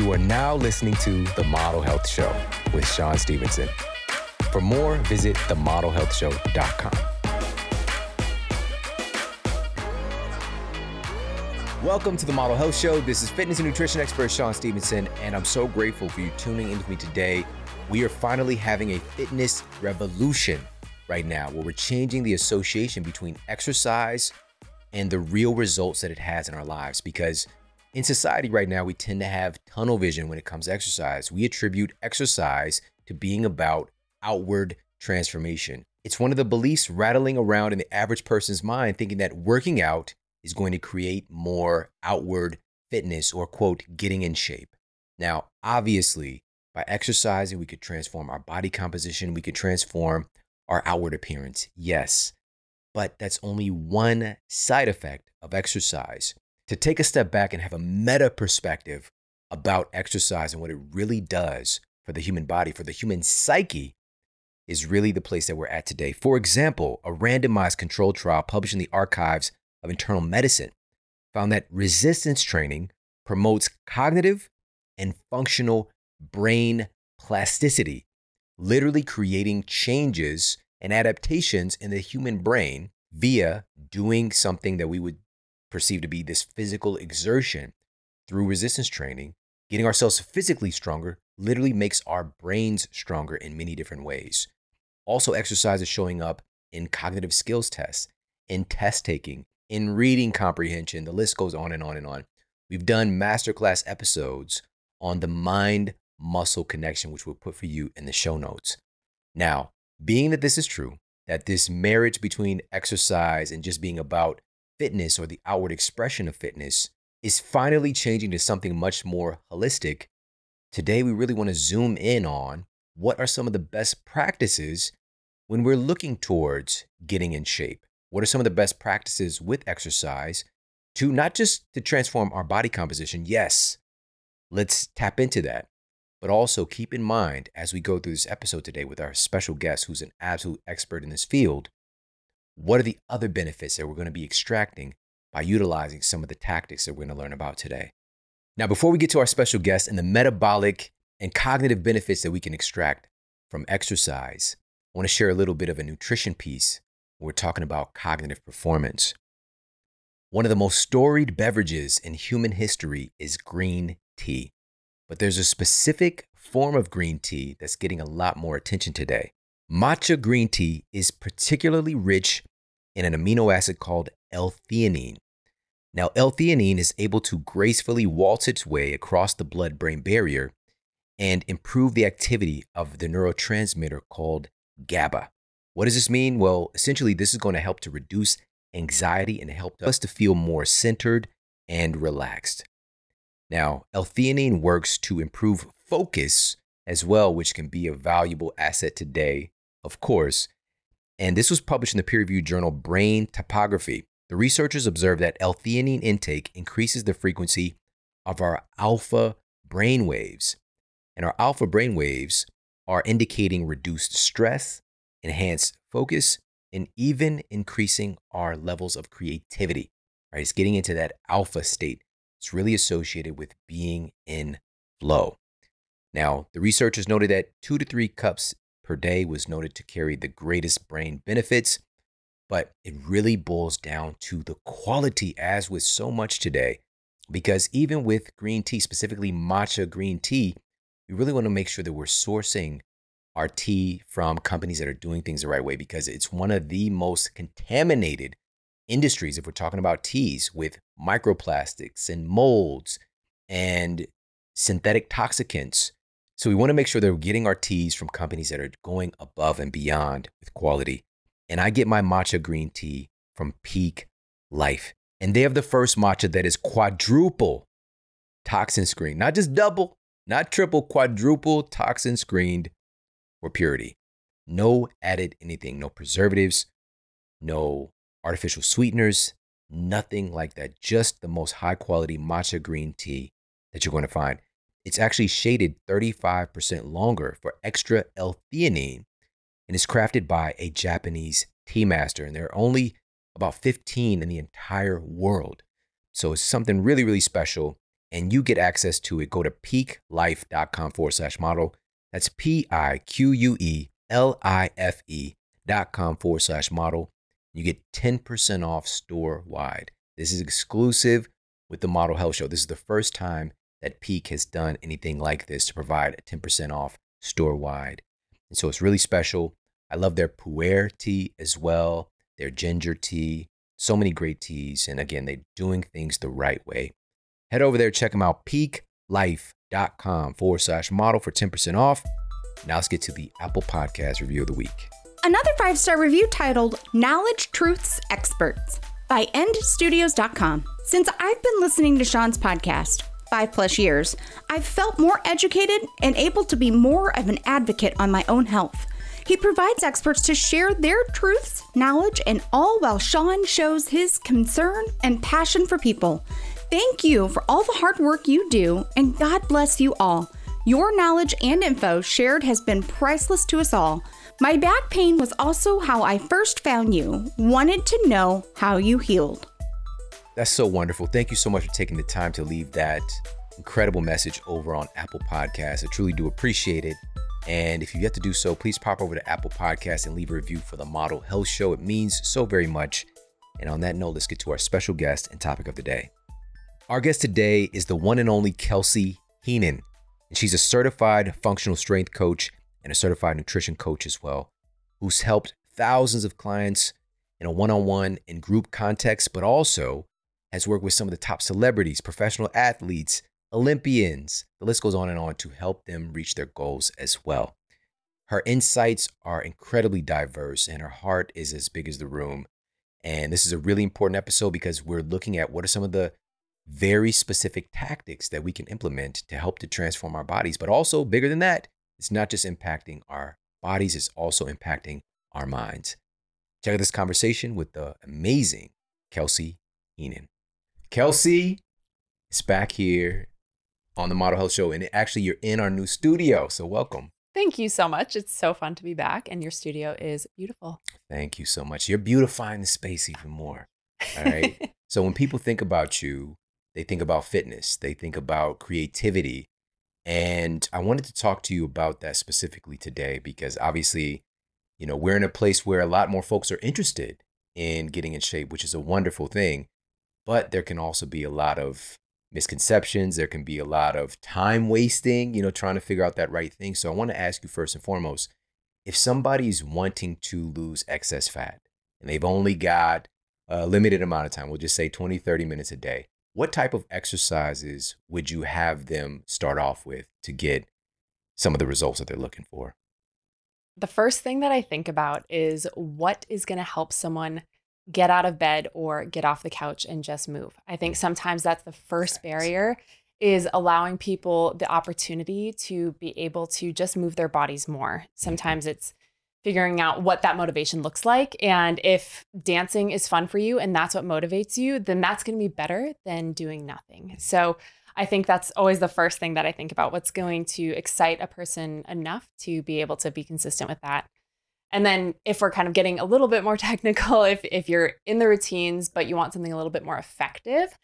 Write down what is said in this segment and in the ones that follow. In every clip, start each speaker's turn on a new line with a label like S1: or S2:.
S1: You are now listening to The Model Health Show with Shawn Stevenson. For more, visit themodelhealthshow.com. Welcome to the Model Health Show. This is fitness and nutrition expert Shawn Stevenson, and I'm so grateful for you tuning in with me today. We are finally having a fitness revolution right now where we're changing the association between exercise and the real results that it has in our lives because in society right now, we tend to have tunnel vision when it comes to exercise. We attribute exercise to being about outward transformation. It's one of the beliefs rattling around in the average person's mind, thinking that working out is going to create more outward fitness or, quote, getting in shape. Now, obviously, by exercising, we could transform our body composition, we could transform our outward appearance. Yes, but that's only one side effect of exercise to take a step back and have a meta perspective about exercise and what it really does for the human body, for the human psyche, is really the place that we're at today. For example, a randomized controlled trial published in the Archives of Internal Medicine found that resistance training promotes cognitive and functional brain plasticity, literally creating changes and adaptations in the human brain via doing something that we would perceived to be this physical exertion through resistance training, getting ourselves physically stronger literally makes our brains stronger in many different ways. Also, exercise is showing up in cognitive skills tests, in test taking, in reading comprehension. The list goes on and on and on. We've done masterclass episodes on the mind muscle connection, which we'll put for you in the show notes. Now, being that this is true, that this marriage between exercise and just being about fitness or the outward expression of fitness is finally changing to something much more holistic, today we really want to zoom in on what are some of the best practices when we're looking towards getting in shape. What are some of the best practices with exercise to not just to transform our body composition? Yes, let's tap into that. But also keep in mind as we go through this episode today with our special guest who's an absolute expert in this field, what are the other benefits that we're going to be extracting by utilizing some of the tactics that we're going to learn about today? Now, before we get to our special guest and the metabolic and cognitive benefits that we can extract from exercise, I want to share a little bit of a nutrition piece we're talking about cognitive performance. One of the most storied beverages in human history is green tea. But there's a specific form of green tea that's getting a lot more attention today. Matcha green tea is particularly rich in an amino acid called L-theanine. Now, L-theanine is able to gracefully waltz its way across the blood-brain barrier and improve the activity of the neurotransmitter called GABA. What does this mean? Well, essentially, this is going to help to reduce anxiety and help us to feel more centered and relaxed. Now, L-theanine works to improve focus as well, which can be a valuable asset today of course. And this was published in the peer reviewed journal Brain Topography. The researchers observed that L theanine intake increases the frequency of our alpha brain waves. And our alpha brain waves are indicating reduced stress, enhanced focus, and even increasing our levels of creativity. Right? It's getting into that alpha state. It's really associated with being in flow. Now, the researchers noted that two to three cups per day was noted to carry the greatest brain benefits, but it really boils down to the quality, as with so much today. Because even with green tea, specifically matcha green tea, we really want to make sure that we're sourcing our tea from companies that are doing things the right way because it's one of the most contaminated industries if we're talking about teas with microplastics and molds and synthetic toxicants so we want to make sure that we're getting our teas from companies that are going above and beyond with quality. And I get my matcha green tea from Pique Life. And they have the first matcha that is quadruple toxin screened, not just double, not triple, quadruple toxin screened for purity. No added anything, no preservatives, no artificial sweeteners, nothing like that. Just the most high quality matcha green tea that you're going to find. It's actually shaded 35% longer for extra L-theanine and is crafted by a Japanese tea master. And there are only about 15 in the entire world. So it's something really, really special. and you get access to it. Go to piquelife.com forward slash model. That's P I Q U E L I F E dot com forward slash model. You get 10% off store wide. This is exclusive with the Model Health Show. This is the first time that Pique has done anything like this to provide a 10% off store wide. And so it's really special. I love their pu'er tea as well, their ginger tea, so many great teas. And again, they're doing things the right way. Head over there, check them out, piquelife.com forward slash model for 10% off. Now let's get to the Apple Podcast review of the week.
S2: Another five star review titled Knowledge Truths Experts by endstudios.com. Since I've been listening to Shawn's podcast, five plus years, I've felt more educated and able to be more of an advocate on my own health. He provides experts to share their truths, knowledge, and all while Shawn shows his concern and passion for people. Thank you for all the hard work you do, and God bless you all. Your knowledge and info shared has been priceless to us all. My back pain was also how I first found you. Wanted to know how you healed.
S1: That's so wonderful. Thank you so much for taking the time to leave that incredible message over on Apple Podcasts. I truly do appreciate it. And if you've yet to do so, please pop over to Apple Podcasts and leave a review for the Model Health Show. It means so very much. And on that note, let's get to our special guest and topic of the day. Our guest today is the one and only Kelsey Heenan. And she's a certified functional strength coach and a certified nutrition coach as well, who's helped thousands of clients in a one on one and group context, but also has worked with some of the top celebrities, professional athletes, Olympians. The list goes on and on to help them reach their goals as well. Her insights are incredibly diverse and her heart is as big as the room. And this is a really important episode because we're looking at what are some of the very specific tactics that we can implement to help to transform our bodies. But also, bigger than that, it's not just impacting our bodies, it's also impacting our minds. Check out this conversation with the amazing Kelsey Heenan. Kelsey is back here on the Model Health Show, and actually, you're in our new studio. So, welcome.
S3: Thank you so much. It's so fun to be back, and your studio is beautiful.
S1: Thank you so much. You're beautifying the space even more. All right. so, when people think about you, they think about fitness, they think about creativity, and I wanted to talk to you about that specifically today because obviously, you know, we're in a place where a lot more folks are interested in getting in shape, which is a wonderful thing. But there can also be a lot of misconceptions. There can be a lot of time wasting, you know, trying to figure out that right thing. So I want to ask you first and foremost if somebody's wanting to lose excess fat and they've only got a limited amount of time, we'll just say 20, 30 minutes a day, what type of exercises would you have them start off with to get some of the results that they're looking for?
S3: The first thing that I think about is what is going to help someone get out of bed or get off the couch and just move. I think sometimes that's the first barrier is allowing people the opportunity to be able to just move their bodies more. Mm-hmm. Sometimes it's figuring out what that motivation looks like. And if dancing is fun for you and that's what motivates you, then that's going to be better than doing nothing. So I think that's always the first thing that I think about what's going to excite a person enough to be able to be consistent with that. And then if we're kind of getting a little bit more technical, if if you're in the routines but you want something a little bit more effective,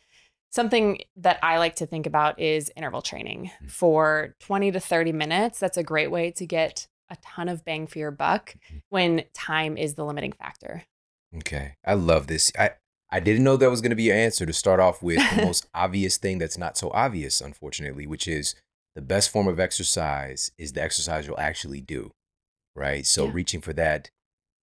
S3: something that I like to think about is interval training hmm. for 20 to 30 minutes. That's a great way to get a ton of bang for your buck mm-hmm. when time is the limiting factor.
S1: Okay. I love this. I I didn't know that was going to be your answer to start off with the most obvious thing that's not so obvious unfortunately, which is the best form of exercise is the exercise you'll actually do. Right? So yeah. reaching for that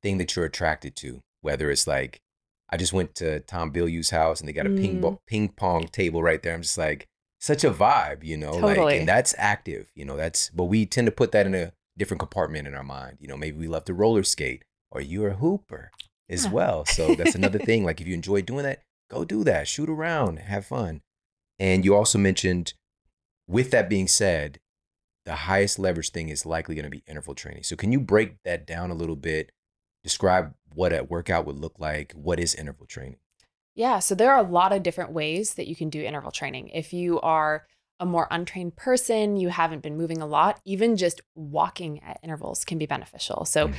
S1: thing that you're attracted to, whether it's like I just went to Tom Bilyeu's house and they got a mm. ping, ping pong table right there. I'm just like such a vibe, you know, totally. like and that's active, you know, that's but we tend to put that in a different compartment in our mind. You know, maybe we love to roller skate or you're a hooper as yeah. well. So that's another thing. Like if you enjoy doing that, go do that, shoot around, have fun. And you also mentioned, with that being said, the highest leverage thing is likely going to be interval training. So can you break that down a little bit? Describe what a workout would look like. What is interval training?
S3: Yeah, so there are a lot of different ways that you can do interval training. If you are a more untrained person, you haven't been moving a lot, even just walking at intervals can be beneficial. So, mm.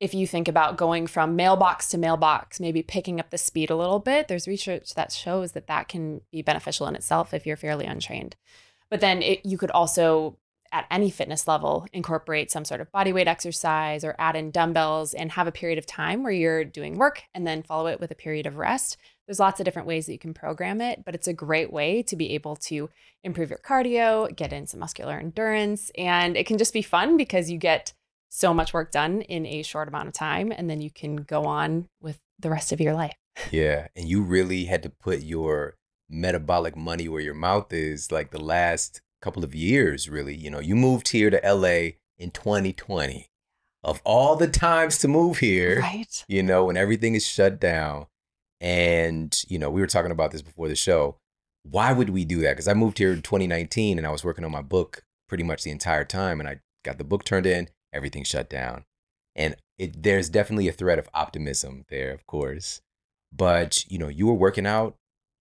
S3: if you think about going from mailbox to mailbox, maybe picking up the speed a little bit, there's research that shows that that can be beneficial in itself if you're fairly untrained. But then it, you could also, at any fitness level, incorporate some sort of body weight exercise or add in dumbbells and have a period of time where you're doing work and then follow it with a period of rest. There's lots of different ways that you can program it, but it's a great way to be able to improve your cardio, get in some muscular endurance, and it can just be fun because you get so much work done in a short amount of time and then you can go on with the rest of your life.
S1: Yeah. And you really had to put your metabolic money where your mouth is like the last couple of years, really. You know, you moved here to LA in 2020. Of all the times to move here,
S3: Right.
S1: you know, when everything is shut down. And, you know, we were talking about this before the show. Why would we do that? Because I moved here in 2019 and I was working on my book pretty much the entire time. And I got the book turned in, everything shut down. And it, there's definitely a thread of optimism there, of course. But, you know, you were working out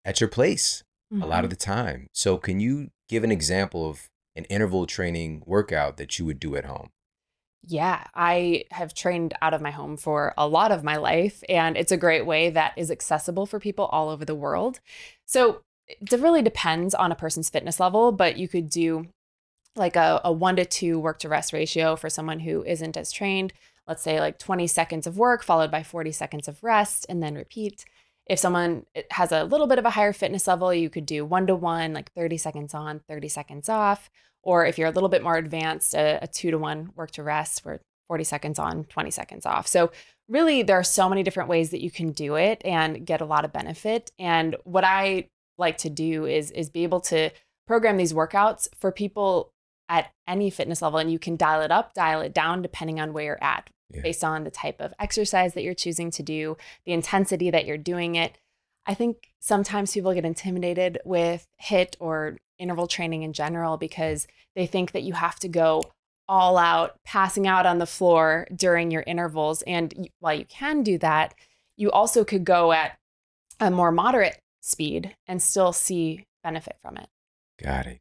S1: at your place a lot
S3: Mm-hmm.
S1: of the time. So, can you give an example of an interval training workout that you would do at home?
S3: Yeah, I have trained out of my home for a lot of my life, and it's a great way that is accessible for people all over the world. So it really depends on a person's fitness level, but you could do like a, a one to two work to rest ratio for someone who isn't as trained. Let's say like 20 seconds of work followed by 40 seconds of rest, and then repeat. If someone eh, has a little bit of a higher fitness level, you could do one to one, like 30 seconds on, 30 seconds off. Or if you're a little bit more advanced, a, a two to one work to rest where 40 seconds on, 20 seconds off. So, really, there are so many different ways that you can do it and get a lot of benefit. And what I like to do is, is be able to program these workouts for people at any fitness level. And you can dial it up, dial it down, depending on where you're at,
S1: Yeah.
S3: based on the type of exercise that you're choosing to do, the intensity that you're doing it. I think sometimes people get intimidated with HIIT or interval training in general because they think that you have to go all out, passing out on the floor during your intervals. And while you can do that, you also could go at a more moderate speed and still see benefit from it.
S1: Got it.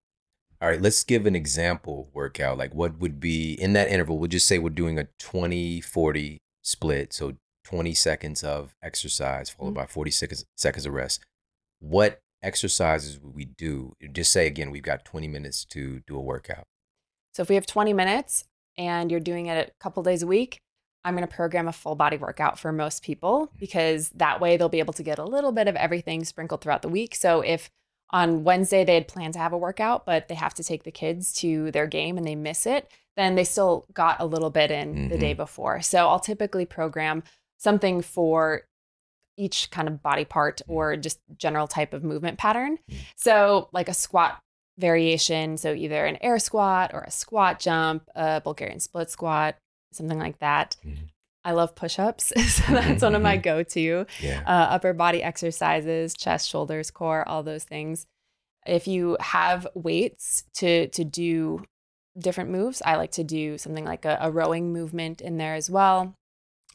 S1: All right, let's give an example workout. Like what would be in that interval? We'll just say we're doing a 20 40 split. So 20 seconds of exercise followed
S3: Mhm.
S1: by 40 seconds, seconds of rest. What exercises would we do? Just say again, we've got 20 minutes to do a workout.
S3: So if we have 20 minutes and you're doing it a couple days a week, I'm going to program a full body workout for most people because that way they'll be able to get a little bit of everything sprinkled throughout the week. So if on Wednesday they had planned to have a workout, but they have to take the kids to their game and they miss it, then they still got a little bit in the day before. So I'll typically program something for each kind of body part or just general type of movement pattern.
S1: Mm.
S3: So, like a squat variation, so either an air squat or a squat jump, a Bulgarian split squat, something like that.
S1: Mhm.
S3: I love push ups. so, that's one of my go to
S1: Yeah.
S3: uh, upper body exercises, chest, shoulders, core, all those things. If you have weights to to do different moves, I like to do something like a, a rowing movement in there as well,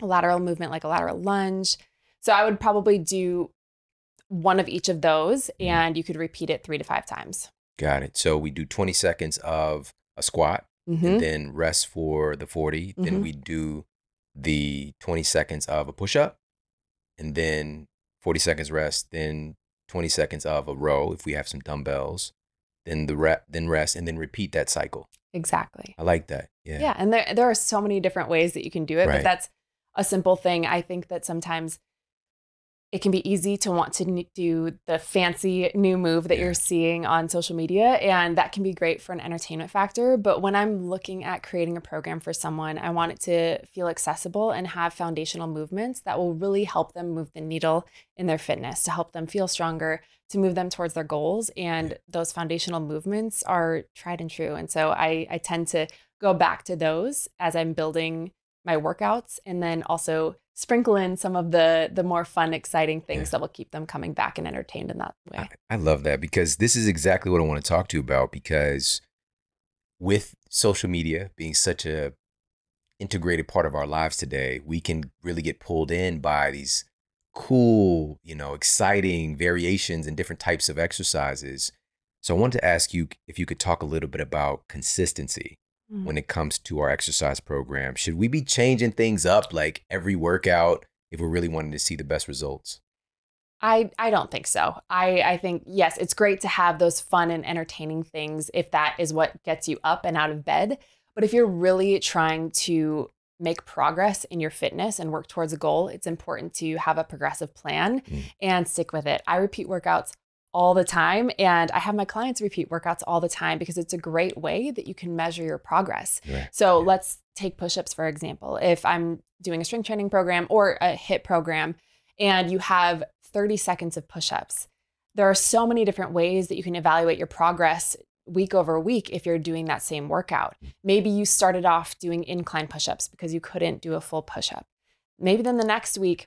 S3: a lateral movement like a lateral lunge. So I would probably do one of each of those,
S1: Mhm.
S3: and you could repeat it three to five times.
S1: Got it. So we do 20 seconds of a squat
S3: Mhm.
S1: and then rest for the 40. Then
S3: Mhm.
S1: we do the 20 seconds of a push up and then 40 seconds rest, then 20 seconds of a row if we have some dumbbells, then the re- then rest and then repeat that cycle.
S3: Exactly.
S1: I like that. Yeah.
S3: Yeah. And there, there are so many different ways that you can do it,
S1: Right.
S3: but that's a simple thing. I think that sometimes it can be easy to want to do the fancy new move that
S1: Yeah.
S3: you're seeing on social media, and that can be great for an entertainment factor. But when I'm looking at creating a program for someone, I want it to feel accessible and have foundational movements that will really help them move the needle in their fitness, to help them feel stronger, to move them towards their goals. And those foundational movements are tried and true. And so I, I tend to go back to those as I'm building my workouts and then also sprinkle in some of the the more fun exciting things
S1: Yeah.
S3: that will keep them coming back and entertained in that way.
S1: I, I love that because this is exactly what I want to talk to you about because with social media being such a integrated part of our lives today, we can really get pulled in by these cool, you know, exciting variations and different types of exercises. So I wanted to ask you if you could talk a little bit about consistency mm. when it comes to our exercise program? Should we be changing things up like every workout if we're really wanting to see the best results?
S3: I, I don't think so. I, I think, yes, it's great to have those fun and entertaining things if that is what gets you up and out of bed. But if you're really trying to make progress in your fitness and work towards a goal, it's important to have a progressive plan mm. and stick with it. I repeat workouts all the time and I have my clients repeat workouts all the time because it's a great way that you can measure your progress. Yeah. So yeah. let's take push-ups for example. If I'm doing a strength training program or a HIIT program and you have 30 seconds of push-ups, there are so many different ways that you can evaluate your progress week over week if you're doing that same workout. Mm. Maybe you started off doing incline push ups because you couldn't do a full push up. Maybe then the next week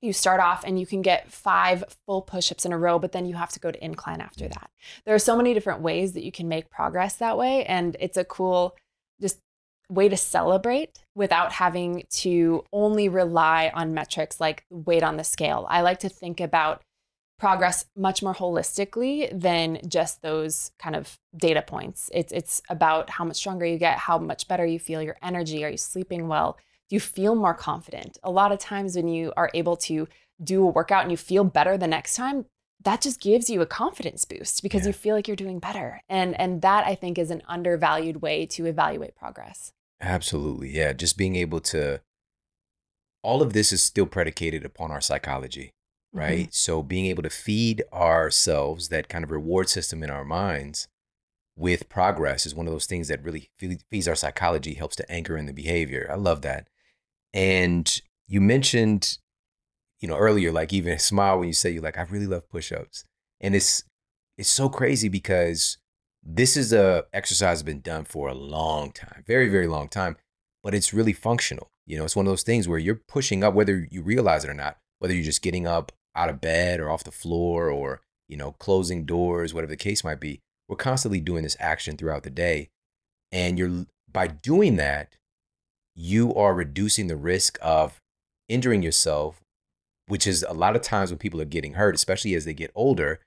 S3: you start off and you can get five full push ups in a row, but then you have to go to incline after that. There are so many different ways that you can make progress that way. And it's a cool, just way to celebrate without having to only rely on metrics like weight on the scale. I like to think about progress much more holistically than just those kind of data points. It's it's about how much stronger you get, how much better you feel, your energy, are you sleeping well? You feel more confident? A lot of times when you are able to do a workout and you feel better the next time, that just gives you a confidence boost because yeah. you feel like you're doing better. And and that I think is an undervalued way to evaluate progress.
S1: Absolutely. Yeah, just being able to all of this is still predicated upon our psychology right? Mm-hmm. So being able to feed ourselves that kind of reward system in our minds with progress is one of those things that really feeds our psychology, helps to anchor in the behavior. I love that. And you mentioned, you know, earlier, like even smile when you say you like, I really love push-ups. And it's it's so crazy because this is a exercise that's been done for a long time, very, very long time, but it's really functional. You know, it's one of those things where you're pushing up, whether you realize it or not, whether you're just getting up out of bed or off the floor or, you know, closing doors, whatever the case might be. We're constantly doing this action throughout the day. And you're by doing that, you are reducing the risk of injuring yourself, which is a lot of times when people are getting hurt, especially as they get older,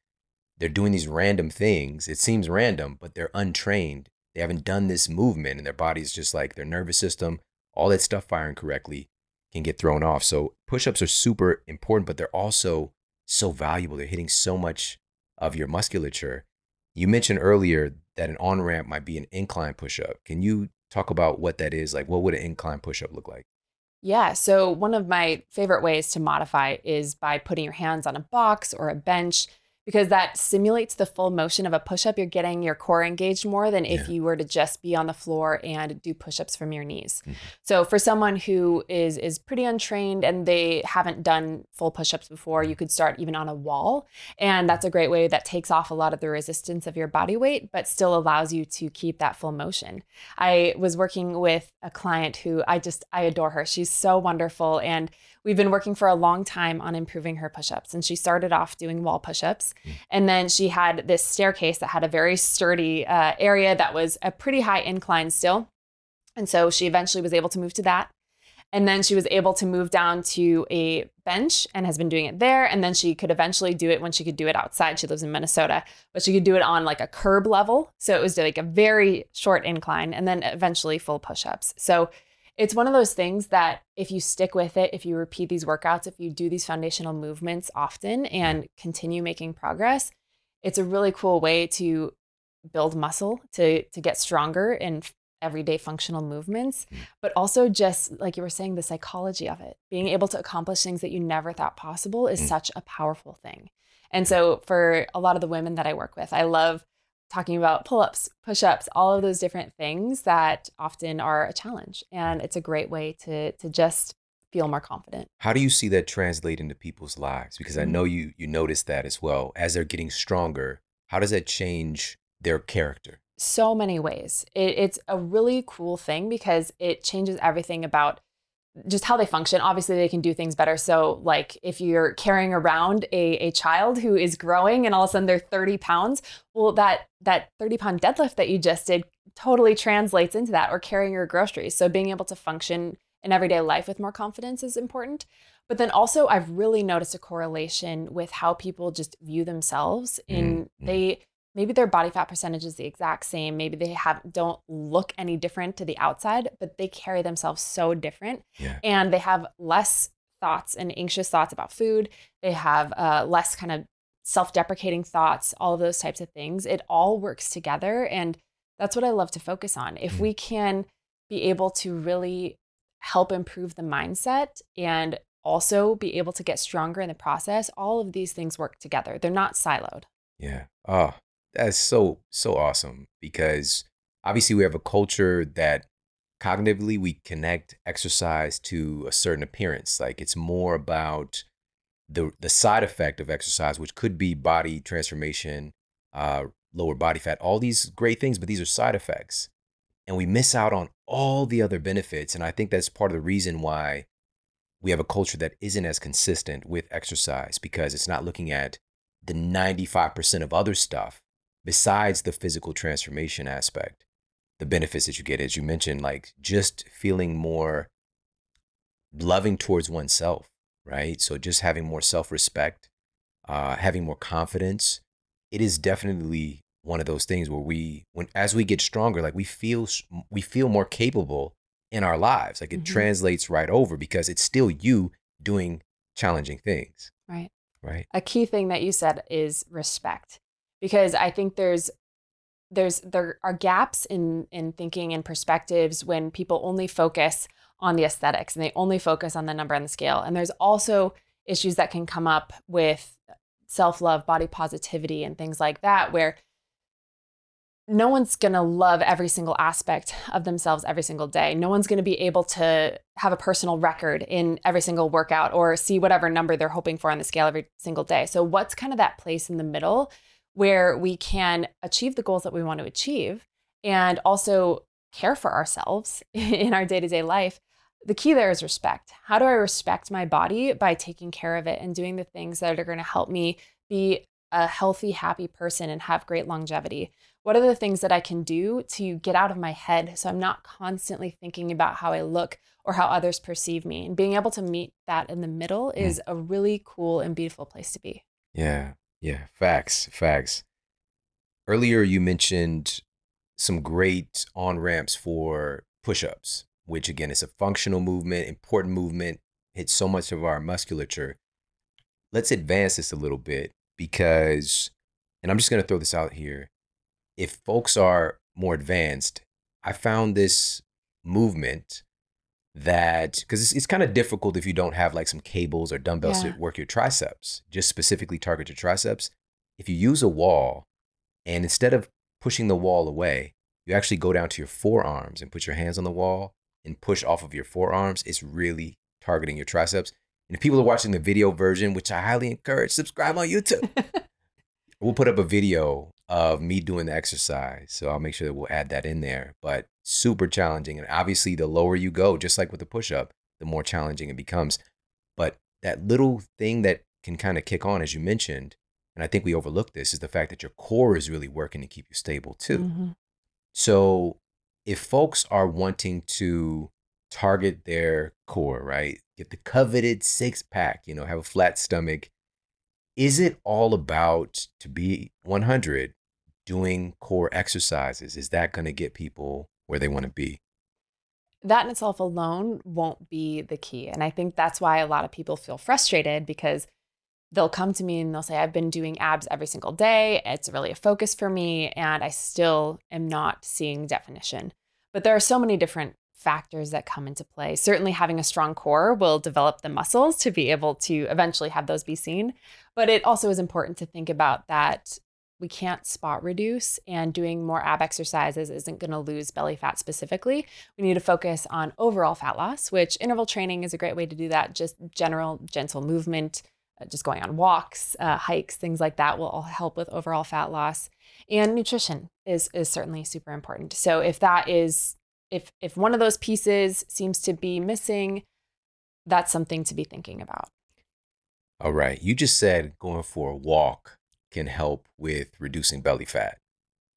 S1: they're doing these random things. It seems random, but they're untrained. They haven't done this movement and their body's just like their nervous system, all that stuff firing correctly can get thrown off. So push-ups are super important, but they're also so valuable. They're hitting so much of your musculature. You mentioned earlier that an on-ramp might be an incline push-up. Can you talk about what that is? Like what would an incline push-up look like?
S3: Yeah. So, one of my favorite ways to modify is by putting your hands on a box or a bench because that simulates the full motion of a push up. You're getting your core engaged more than if yeah. you were to just be on the floor and do push ups from your knees. Mm-hmm. So for someone who is is pretty untrained and they haven't done full push ups before, you could start even on a wall, and that's a great way that takes off a lot of the resistance of your body weight, but still allows you to keep that full motion. I was working with a client who I just I adore her. She's so wonderful and we've been working for a long time on improving her push-ups and she started off doing wall push-ups mm. and then she had this staircase that had a very sturdy uh, area that was a pretty high incline still and so she eventually was able to move to that and then she was able to move down to a bench and has been doing it there. And then she could eventually do it when she could do it outside. She lives in Minnesota, but she could do it on like a curb level. So it was like a very short incline and then eventually full push ups. So it's one of those things that if you stick with it, if you repeat these workouts, if you do these foundational movements often and continue making progress, it's a really cool way to build muscle, to to get stronger in everyday functional movements, mm. but also just like you were saying the psychology of it. Being able to accomplish things that you never thought possible is mm. such a powerful thing. And so for a lot of the women that I work with, I love talking about pull ups, push ups, all of those different things that often are a challenge. And it's a great way to, to just feel more confident.
S1: How do you see that translate into people's lives? Because I mm-hmm. know you you notice that as well. As they're getting stronger, how does that change their character?
S3: So many ways. It, it's a really cool thing because it changes everything about just how they function. Obviously, they can do things better. So, like if you're carrying around a, a child who is growing and all of a sudden they're 30 pounds, well, that that 30 pound deadlift that you just did totally translates into that, or carrying your groceries. So, being able to function in everyday life with more confidence is important. But then also, I've really noticed a correlation with how people just view themselves. In mm-hmm. they maybe their body fat percentage is the exact same. Maybe they have don't look any different to the outside but they carry themselves so different.
S1: Yeah.
S3: and they have less thoughts and anxious thoughts about food. They have uh, less kind of self-deprecating thoughts all of those types of things. It all works together and that's what i love to focus on. If
S1: Mm.
S3: we can be able to really help improve the mindset and also be able to get stronger in the process all of these things work together. They're not siloed.
S1: Yeah. Oh, that's so so awesome because obviously we have a culture that cognitively we connect exercise to a certain appearance. Like it's more about the the side effect of exercise, which could be body transformation, uh, lower body fat, all these great things, but these are side effects. And we miss out on all the other benefits. And I think that's part of the reason why we have a culture that isn't as consistent with exercise because it's not looking at the 95% of other stuff besides the physical transformation aspect the benefits that you get as you mentioned like just feeling more loving towards oneself right? So just having more self-respect uh, having more confidence it is definitely one of those things where we when as we get stronger like we feel we feel more capable in our lives. Like it
S3: Mhm.
S1: translates right over because it's still you doing challenging things
S3: right.
S1: right?
S3: A key thing that you said is respect because i think there's there's there are gaps in in thinking and perspectives when people only focus on the aesthetics and they only focus on the number on the scale and there's also issues that can come up with self-love body positivity and things like that where no one's going to love every single aspect of themselves every single day. No one's going to be able to have a personal record in every single workout or see whatever number they're hoping for on the scale every single day. So, what's kind of that place in the middle where we can achieve the goals that we want to achieve and also care for ourselves in our day to day life? The key there is respect. How do I respect my body by taking care of it and doing the things that are going to help me be a healthy, happy person and have great longevity? What are the things that I can do to get out of my head so I'm not constantly thinking about how I look or how others perceive me? And being able to meet that in the middle hmm. is a really cool and beautiful place to be.
S1: Yeah, yeah, facts, facts. Earlier, you mentioned some great on ramps for push ups, which again is a functional movement, important movement, hits so much of our musculature. Let's advance this a little bit because, and I'm just going to throw this out here. If folks are more advanced, I found this movement that because it's, it's kind of difficult if you don't have like some cables or dumbbells
S3: Yeah.
S1: to work your triceps, just specifically target your triceps. If you use a wall and instead of pushing the wall away, you actually go down to your forearms and put your hands on the wall and push off of your forearms, it's really targeting your triceps. And if people are watching the video version, which I highly encourage, subscribe on YouTube. we'll put up a video of me doing the exercise. So I'll make sure that we'll add that in there. But super challenging. And obviously, the lower you go, just like with the push up, the more challenging it becomes. But that little thing that can kind of kick on, as you mentioned, and I think we overlook this, is the fact that your core is really working to keep you stable too.
S3: Mhm.
S1: So if folks are wanting to target their core, right? Get the coveted six pack, you know, have a flat stomach. Is it all about to be 100 doing core exercises? Is that going to get people where they want to be?
S3: that in itself alone won't be the key. And I think that's why a lot of people feel frustrated because they'll come to me and they'll say, I've been doing abs every single day. It's really a focus for me. And I still am not seeing definition. But there are so many different factors that come into play. Certainly, having a strong core will develop the muscles to be able to eventually have those be seen. But it also is important to think about that we can't spot reduce, and doing more ab exercises isn't going to lose belly fat specifically. We need to focus on overall fat loss, which interval training is a great way to do that. Just general gentle movement, uh, just going on walks, uh, hikes, things like that will all help with overall fat loss. And nutrition is is certainly super important. So if that is if if one of those pieces seems to be missing, that's something to be thinking about.
S1: All right. You just said going for a walk can help with reducing belly fat.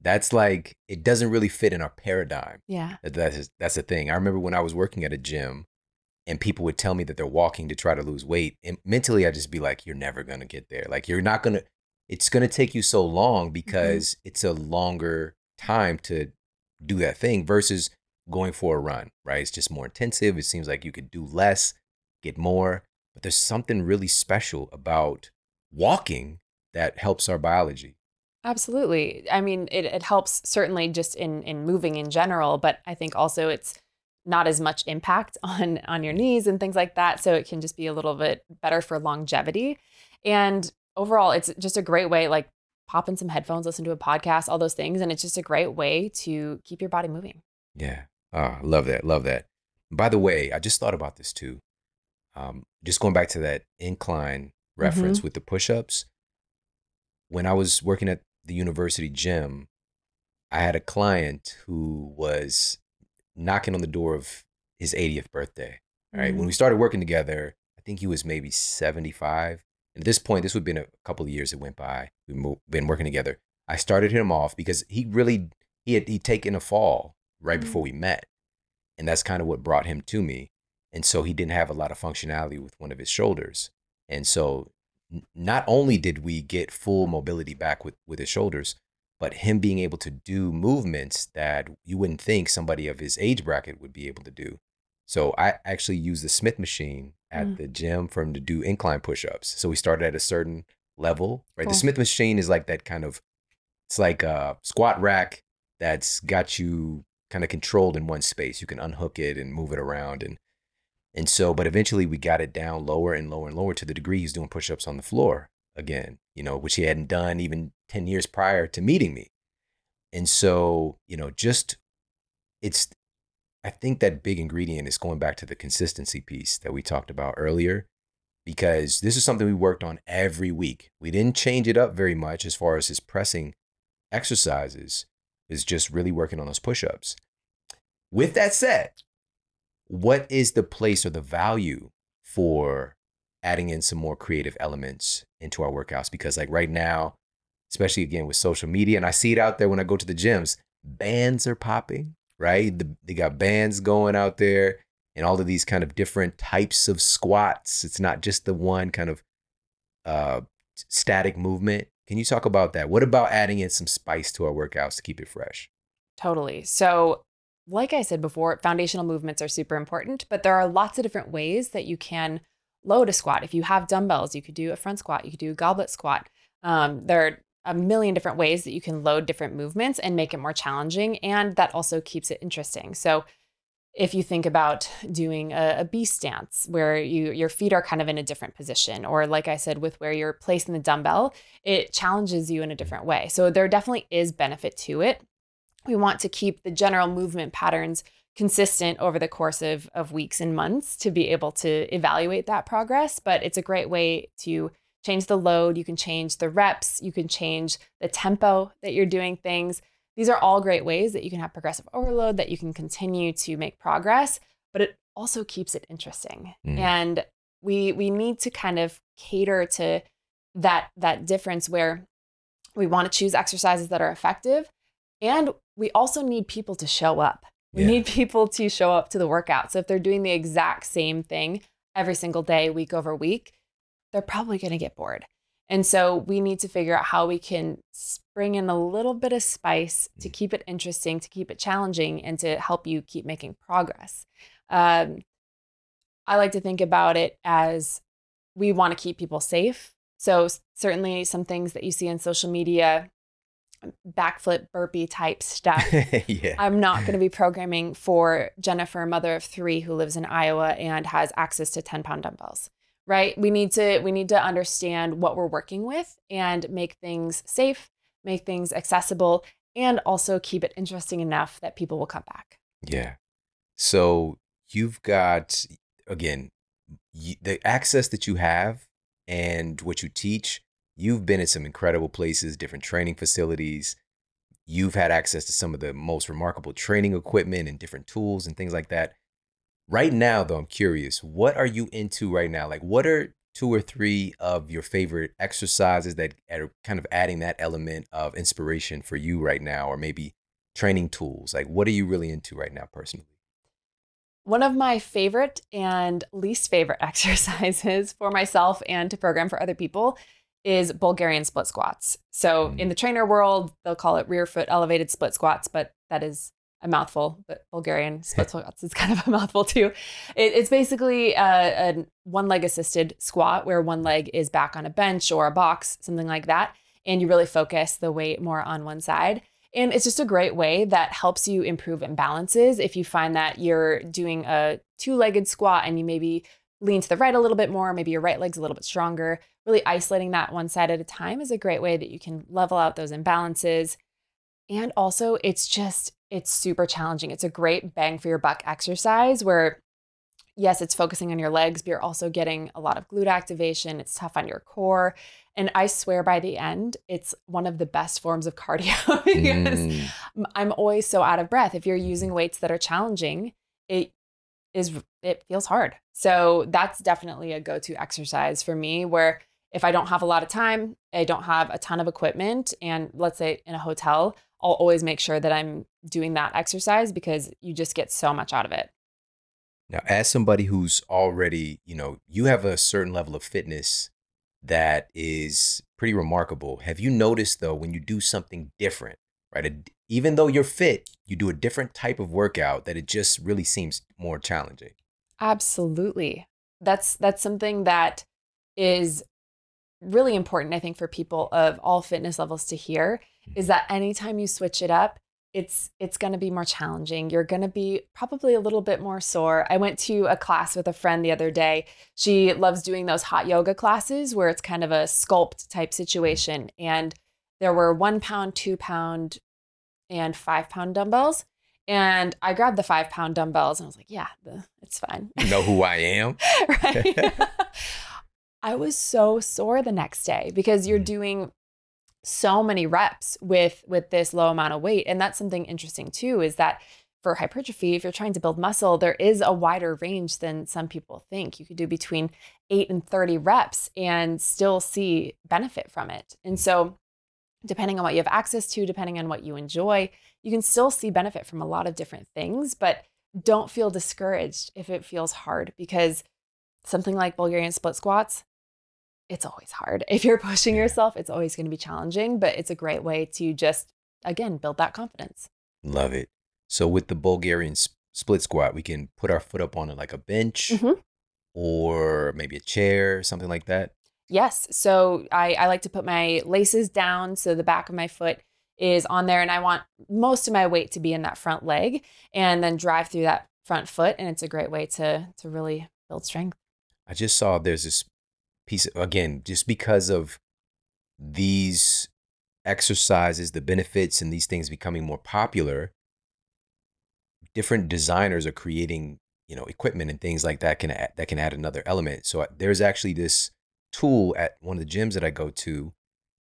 S1: That's like, it doesn't really fit in our paradigm.
S3: Yeah.
S1: That's that's the thing. I remember when I was working at a gym, and people would tell me that they're walking to try to lose weight, and mentally I'd just be like, "You're never gonna get there. Like you're not gonna. it's going to take you so long
S3: Mm-hmm.
S1: because it's a longer time to do that thing versus going for a run, right? It's just more intensive. It seems like you could do less, get more, but there's something really special about walking that helps our biology.
S3: Absolutely. I mean, it, it helps certainly just in in moving in general, but I think also it's not as much impact on on your knees and things like that. So it can just be a little bit better for longevity. And overall, it's just a great way, like pop in some headphones, listen to a podcast, all those things. And it's just a great way to keep your body moving.
S1: Yeah. Ah, love that. Love that. By the way, I just thought about this too. Um, just going back to that incline reference with the push ups. When I was working at the university gym, I had a client who was knocking on the door of his 80th birthday. All right. When mm-hmm. we started working together, I think he was maybe 75. And at this point, this would have been a couple of years that went by. We've been working together. I started him off because he really he had he'd taken a fall right before mm-hmm. we met. And that's kind of what brought him to me. And so he didn't have a lot of functionality with one of his shoulders. And so not only did we get full mobility back with, with his shoulders, but him being able to do movements that you wouldn't think somebody of his age bracket would be able to do. So I actually used the Smith machine at
S3: Mm.
S1: the gym for him to do incline push-ups. So we started at a certain level, right?
S3: Cool.
S1: The Smith machine is like that kind of it's like a squat rack that's got you kind of controlled in one space. You can unhook it and move it around and and so but eventually we got it down lower and lower and lower to the degree he's doing push-ups on the floor again, you know, which he hadn't done even 10 years prior to meeting me. And so, you know, just it's I think that big ingredient is going back to the consistency piece that we talked about earlier, because this is something we worked on every week. We didn't change it up very much as far as his pressing exercises, is just really working on those push ups. With that said, what is the place or the value for adding in some more creative elements into our workouts? Because, like right now, especially again with social media, and I see it out there when I go to the gyms, bands are popping right? The, they got bands going out there and all of these kind of different types of squats. It's not just the one kind of uh, static movement. Can you talk about that? What about adding in some spice to our workouts to keep it fresh?
S3: Totally. So, like I said before, foundational movements are super important, but there are lots of different ways that you can load a squat. If you have dumbbells, you could do a front squat, you could do a goblet squat. Um, there are a million different ways that you can load different movements and make it more challenging. And that also keeps it interesting. So, if you think about doing a, a B stance where you your feet are kind of in a different position, or like I said, with where you're placing the dumbbell, it challenges you in a different way. So there definitely is benefit to it. We want to keep the general movement patterns consistent over the course of, of weeks and months to be able to evaluate that progress. But it's a great way to change the load, you can change the reps, you can change the tempo that you're doing things. These are all great ways that you can have progressive overload, that you can continue to make progress, but it also keeps it interesting.
S1: Mm.
S3: And we we need to kind of cater to that that difference where we want to choose exercises that are effective and we also need people to show up. We
S1: Yeah.
S3: need people to show up to the workout. So if they're doing the exact same thing every single day, week over week, they're probably going to get bored. And so we need to figure out how we can bring in a little bit of spice to keep it interesting, to keep it challenging, and to help you keep making progress. Um, I like to think about it as we want to keep people safe. So, certainly, some things that you see on social media, backflip, burpee type stuff.
S1: yeah.
S3: I'm not going to be programming for Jennifer, mother of three, who lives in Iowa and has access to 10 pound dumbbells. Right? We need to we need to understand what we're working with and make things safe, make things accessible, and also keep it interesting enough that people will come back.
S1: Yeah. So you've got, again, the access that you have and what you teach. You've been at some incredible places, different training facilities. You've had access to some of the most remarkable training equipment and different tools and things like that. Right now, though, I'm curious, what are you into right now? Like, what are two or three of your favorite exercises that are kind of adding that element of inspiration for you right now, or maybe training tools? Like, what are you really into right now, personally?
S3: One of my favorite and least favorite exercises for myself and to program for other people is Bulgarian split squats. So
S1: Mm.
S3: in the trainer world, they'll call it rear foot elevated split squats, but that is a mouthful. But Bulgarian split squats is kind of a mouthful too. It, it's basically a, a one leg assisted squat where one leg is back on a bench or a box, something like that. And you really focus the weight more on one side. And it's just a great way that helps you improve imbalances. If you find that you're doing a two legged squat and you maybe lean to the right a little bit more, maybe your right leg's a little bit stronger, really isolating that one side at a time is a great way that you can level out those imbalances. And also, it's just, it's super challenging. It's a great bang for your buck exercise where, yes, it's focusing on your legs, but you're also getting a lot of glute activation. It's tough on your core. And I swear by the end, it's one of the best forms of cardio because
S1: Mm.
S3: I'm always so out of breath. If you're using weights that are challenging, it is it feels hard. So that's definitely a go-to exercise for me where if I don't have a lot of time, I don't have a ton of equipment and let's say in a hotel, I'll always make sure that I'm doing that exercise because you just get so much out of it.
S1: Now, as somebody who's already, you know, you have a certain level of fitness that is pretty remarkable. Have you noticed though, when you do something different, right? even though you're fit, you do a different type of workout that it just really seems more challenging.
S3: Absolutely. That's that's something that is really important I think for people of all fitness levels to hear is mm-hmm. that anytime you switch it up, it's it's going to be more challenging. You're going to be probably a little bit more sore. I went to a class with a friend the other day. She loves doing those hot yoga classes where it's kind of a sculpt type situation and there were 1 pound, 2 pound and 5 pound dumbbells. And I grabbed the five pound dumbbells and I was like, yeah, the, it's fine.
S1: You know who I am?
S3: right? I was so sore the next day because you're
S1: Mm.
S3: doing so many reps with with this low amount of weight and that's something interesting too is that for hypertrophy if you're trying to build muscle there is a wider range than some people think you could do between 8 and 30 reps and still see benefit from it and so depending on what you have access to depending on what you enjoy you can still see benefit from a lot of different things but don't feel discouraged if it feels hard because something like Bulgarian split squats, it's always hard. If you're pushing yourself, it's always going to be challenging, but it's a great way to just, again, build that confidence.
S1: Love it. So with the Bulgarian s- split squat, we can put our foot up on it like a bench
S3: Mhm.
S1: or maybe a chair, something like that.
S3: Yes. So I, I like to put my laces down so the back of my foot is on there, and I want most of my weight to be in that front leg and then drive through that front foot. And it's a great way to, to really build strength.
S1: I just saw there's this piece again, just because of these exercises, the benefits, and these things becoming more popular, different designers are creating, you know, equipment and things like that can add, that can add another element. So there's actually this tool at one of the gyms that I go to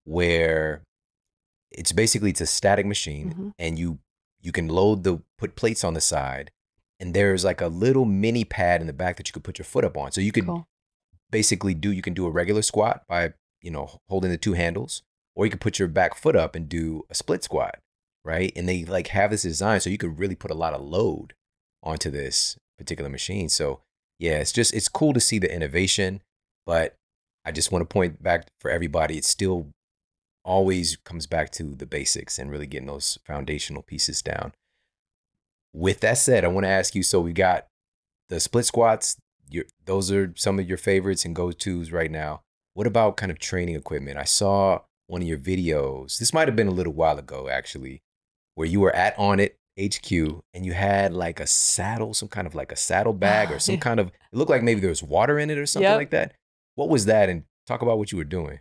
S1: where it's basically it's a static machine
S3: Mhm.
S1: and you you can load the put plates on the side and there's like a little mini pad in the back that you could put your foot up on. So you could
S3: Cool.
S1: basically do you can do a regular squat by you know holding the two handles or you could put your back foot up and do a split squat right and they like have this design so you could really put a lot of load onto this particular machine so yeah it's just it's cool to see the innovation but i just want to point back for everybody it still always comes back to the basics and really getting those foundational pieces down with that said i want to ask you so we got the split squats your those are some of your favorites and go-to's right now. What about kind of training equipment? I saw one of your videos. This might have been a little while ago actually, where you were at Onnit HQ and you had like a saddle, some kind of like a saddle bag or ah, some
S3: Yeah.
S1: kind of it looked like maybe there was water in it or something
S3: Yep.
S1: like that. What was that? And talk about what you were doing.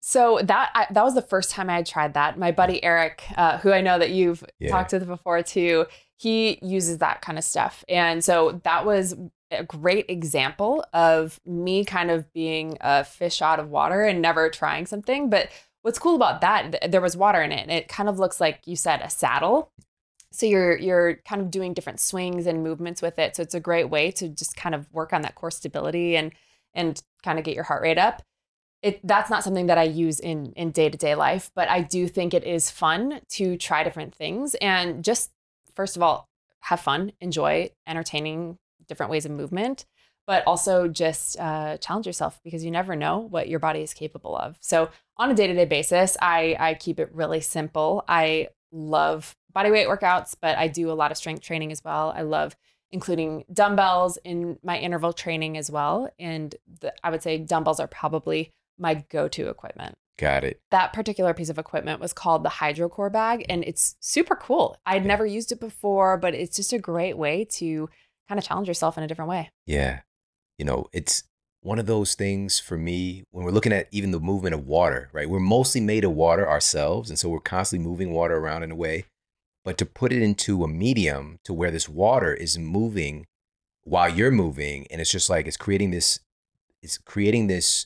S3: So that I, that was the first time I had tried that. My buddy Eric, uh, who I know that you've
S1: Yeah.
S3: talked with before too, he uses that kind of stuff, and so that was a great example of me kind of being a fish out of water and never trying something. But what's cool about that, th- there was water in it, and it kind of looks like you said a saddle. So you're you're kind of doing different swings and movements with it. So it's a great way to just kind of work on that core stability and and kind of get your heart rate up it that's not something that I use in in day-to-day life, but I do think it is fun to try different things and just first of all have fun, enjoy entertaining different ways of movement, but also just uh, challenge yourself because you never know what your body is capable of. So on a day to day basis, I I keep it really simple. I love body weight workouts, but I do a lot of strength training as well. I love including dumbbells in my interval training as well. And the, I would say dumbbells are probably my go to equipment.
S1: Got it.
S3: That particular piece of equipment was called the HydroCore bag, and it's super cool. I'd
S1: Yeah.
S3: never used it before, but it's just a great way to kind of challenge yourself in a different way.
S1: Yeah. You know, it's one of those things for me when we're looking at even the movement of water, right? We're mostly made of water ourselves. And so we're constantly moving water around in a way. But to put it into a medium to where this water is moving while you're moving, and it's just like it's creating this, it's creating this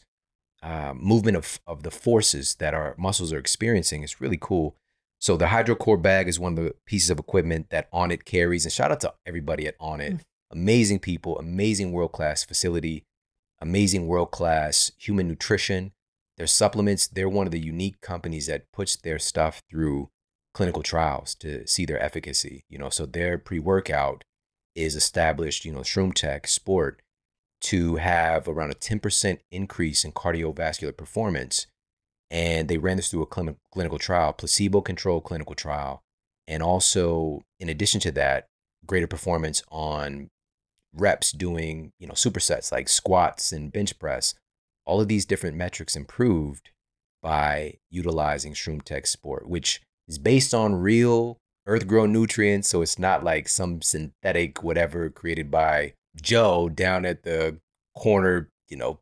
S1: uh, movement of, of the forces that our muscles are experiencing. It's really cool. So the HydroCore bag is one of the pieces of equipment that Onnit carries. And shout out to everybody at Onnit.
S3: Mm.
S1: Amazing people, amazing world class facility, amazing world class human nutrition. Their supplements, they're one of the unique companies that puts their stuff through clinical trials to see their efficacy. You know, so their pre-workout is established, you know, Shroom Tech Sport to have around a 10% increase in cardiovascular performance. And they ran this through a clin- clinical trial, placebo controlled clinical trial. And also, in addition to that, greater performance on reps doing, you know, supersets like squats and bench press. All of these different metrics improved by utilizing Shroom Tech Sport, which is based on real earth grown nutrients. So it's not like some synthetic whatever created by Joe down at the corner, you know,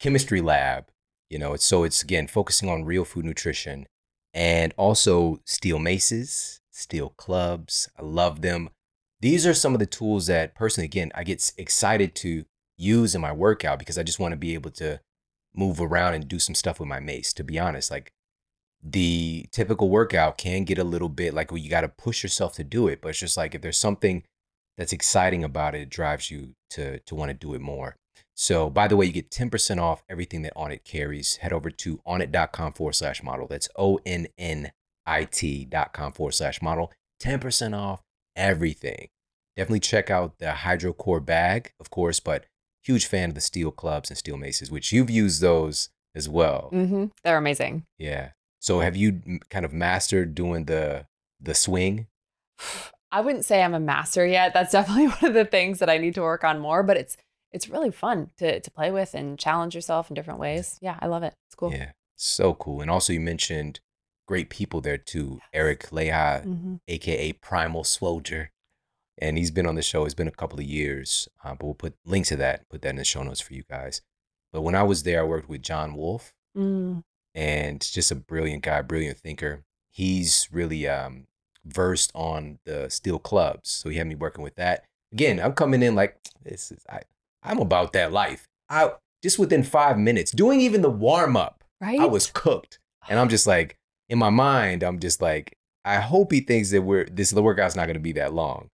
S1: chemistry lab. You know, it's so it's again focusing on real food nutrition and also steel maces, steel clubs. I love them. These are some of the tools that personally, again, I get excited to use in my workout because I just want to be able to move around and do some stuff with my mace. To be honest, like the typical workout can get a little bit like well, you got to push yourself to do it, but it's just like if there's something that's exciting about it, it drives you to to want to do it more. So, by the way, you get 10% off everything that Onnit carries. Head over to onnit.com forward slash model. That's O N N I T.com forward slash model. 10% off everything. Definitely check out the HydroCore bag, of course, but huge fan of the steel clubs and steel maces, which you've used those as well.
S3: Mm-hmm. They're amazing.
S1: Yeah. So, have you kind of mastered doing the the swing?
S3: I wouldn't say I'm a master yet. That's definitely one of the things that I need to work on more, but it's it's really fun to to play with and challenge yourself in different ways. Yeah, I love it. It's cool.
S1: Yeah. So cool. And also, you mentioned great people there too. Eric Leija,
S3: Mhm.
S1: aka Primal Swoledier, and he's been on the show. It's been a couple of years, uh, but we'll put links to that, put that in the show notes for you guys. But when I was there, I worked with John Wolf,
S3: Mm.
S1: And just a brilliant guy, brilliant thinker. He's really um, versed on the steel clubs, so he had me working with that. Again, I'm coming in like this is I, I'm about that life. I just within five minutes, doing even the warm up.
S3: Right?
S1: I was cooked. And I'm just like, in my mind, I'm just like, I hope he thinks that we're this the workout's not gonna be that long.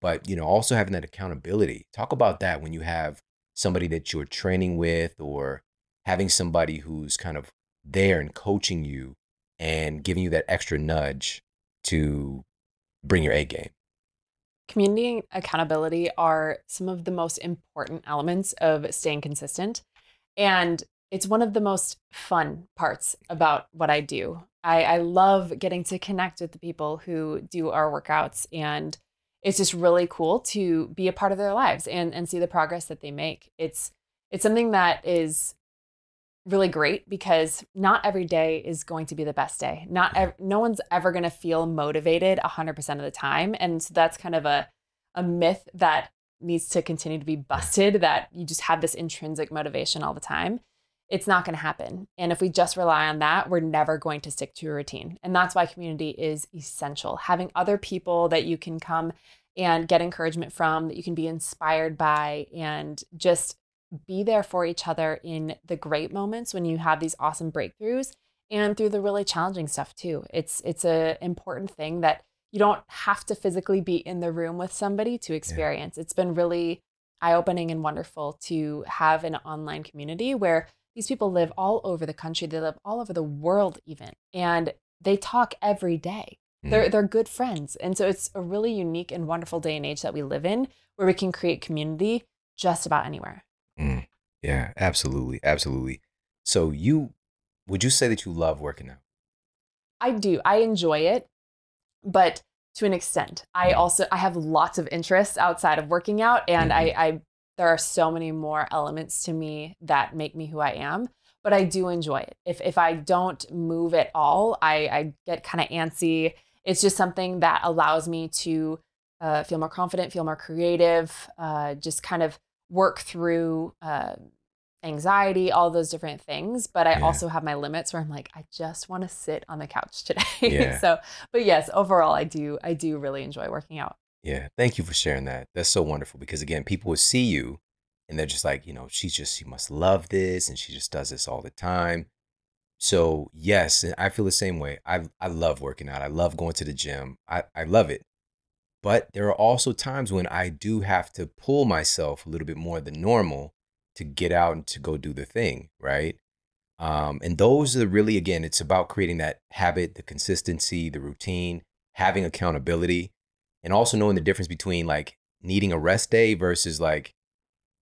S1: But you know, also having that accountability. Talk about that when you have somebody that you're training with or having somebody who's kind of there and coaching you and giving you that extra nudge to bring your A game.
S3: Community and accountability are some of the most important elements of staying consistent. And it's one of the most fun parts about what I do. I, I love getting to connect with the people who do our workouts. And it's just really cool to be a part of their lives and, and see the progress that they make. It's it's something that is really great because not every day is going to be the best day. Not mm-hmm. ev- no one's ever going to feel motivated 100% of the time and so that's kind of a a myth that needs to continue to be busted that you just have this intrinsic motivation all the time. It's not going to happen. And if we just rely on that, we're never going to stick to a routine. And that's why community is essential. Having other people that you can come and get encouragement from, that you can be inspired by, and just be there for each other in the great moments when you have these awesome breakthroughs and through the really challenging stuff too. It's it's a important thing that you don't have to physically be in the room with somebody to experience. It's been really eye-opening and wonderful to have an online community where these people live all over the country, they live all over the world even, and they talk every day. They're mm-hmm. they're good friends. And so it's a really unique and wonderful day and age that we live in where we can create community just about anywhere.
S1: Mm, yeah, absolutely, absolutely. So you would you say that you love working out?
S3: I do. I enjoy it, but to an extent. I
S1: Mm-hmm.
S3: also I have lots of interests outside of working out, and I,
S1: Mm-hmm.
S3: I there are so many more elements to me that make me who I am. But I do enjoy it. If if I don't move at all, I, I get kind of antsy. It's just something that allows me to uh, feel more confident, feel more creative, uh, just kind of work through uh, anxiety, all those different things. But I
S1: Yeah.
S3: also have my limits where I'm like, I just want to sit on the couch today.
S1: Yeah.
S3: so, but yes, overall, I do, I do really enjoy working out.
S1: Yeah, thank you for sharing that. That's so wonderful because again, people will see you and they're just like, you know, she's just she must love this and she just does this all the time. So yes, I feel the same way. I I love working out. I love going to the gym. I, I love it. But there are also times when I do have to pull myself a little bit more than normal to get out and to go do the thing, right? Um, and those are really, again, it's about creating that habit, the consistency, the routine, having accountability, and also knowing the difference between like needing a rest day versus like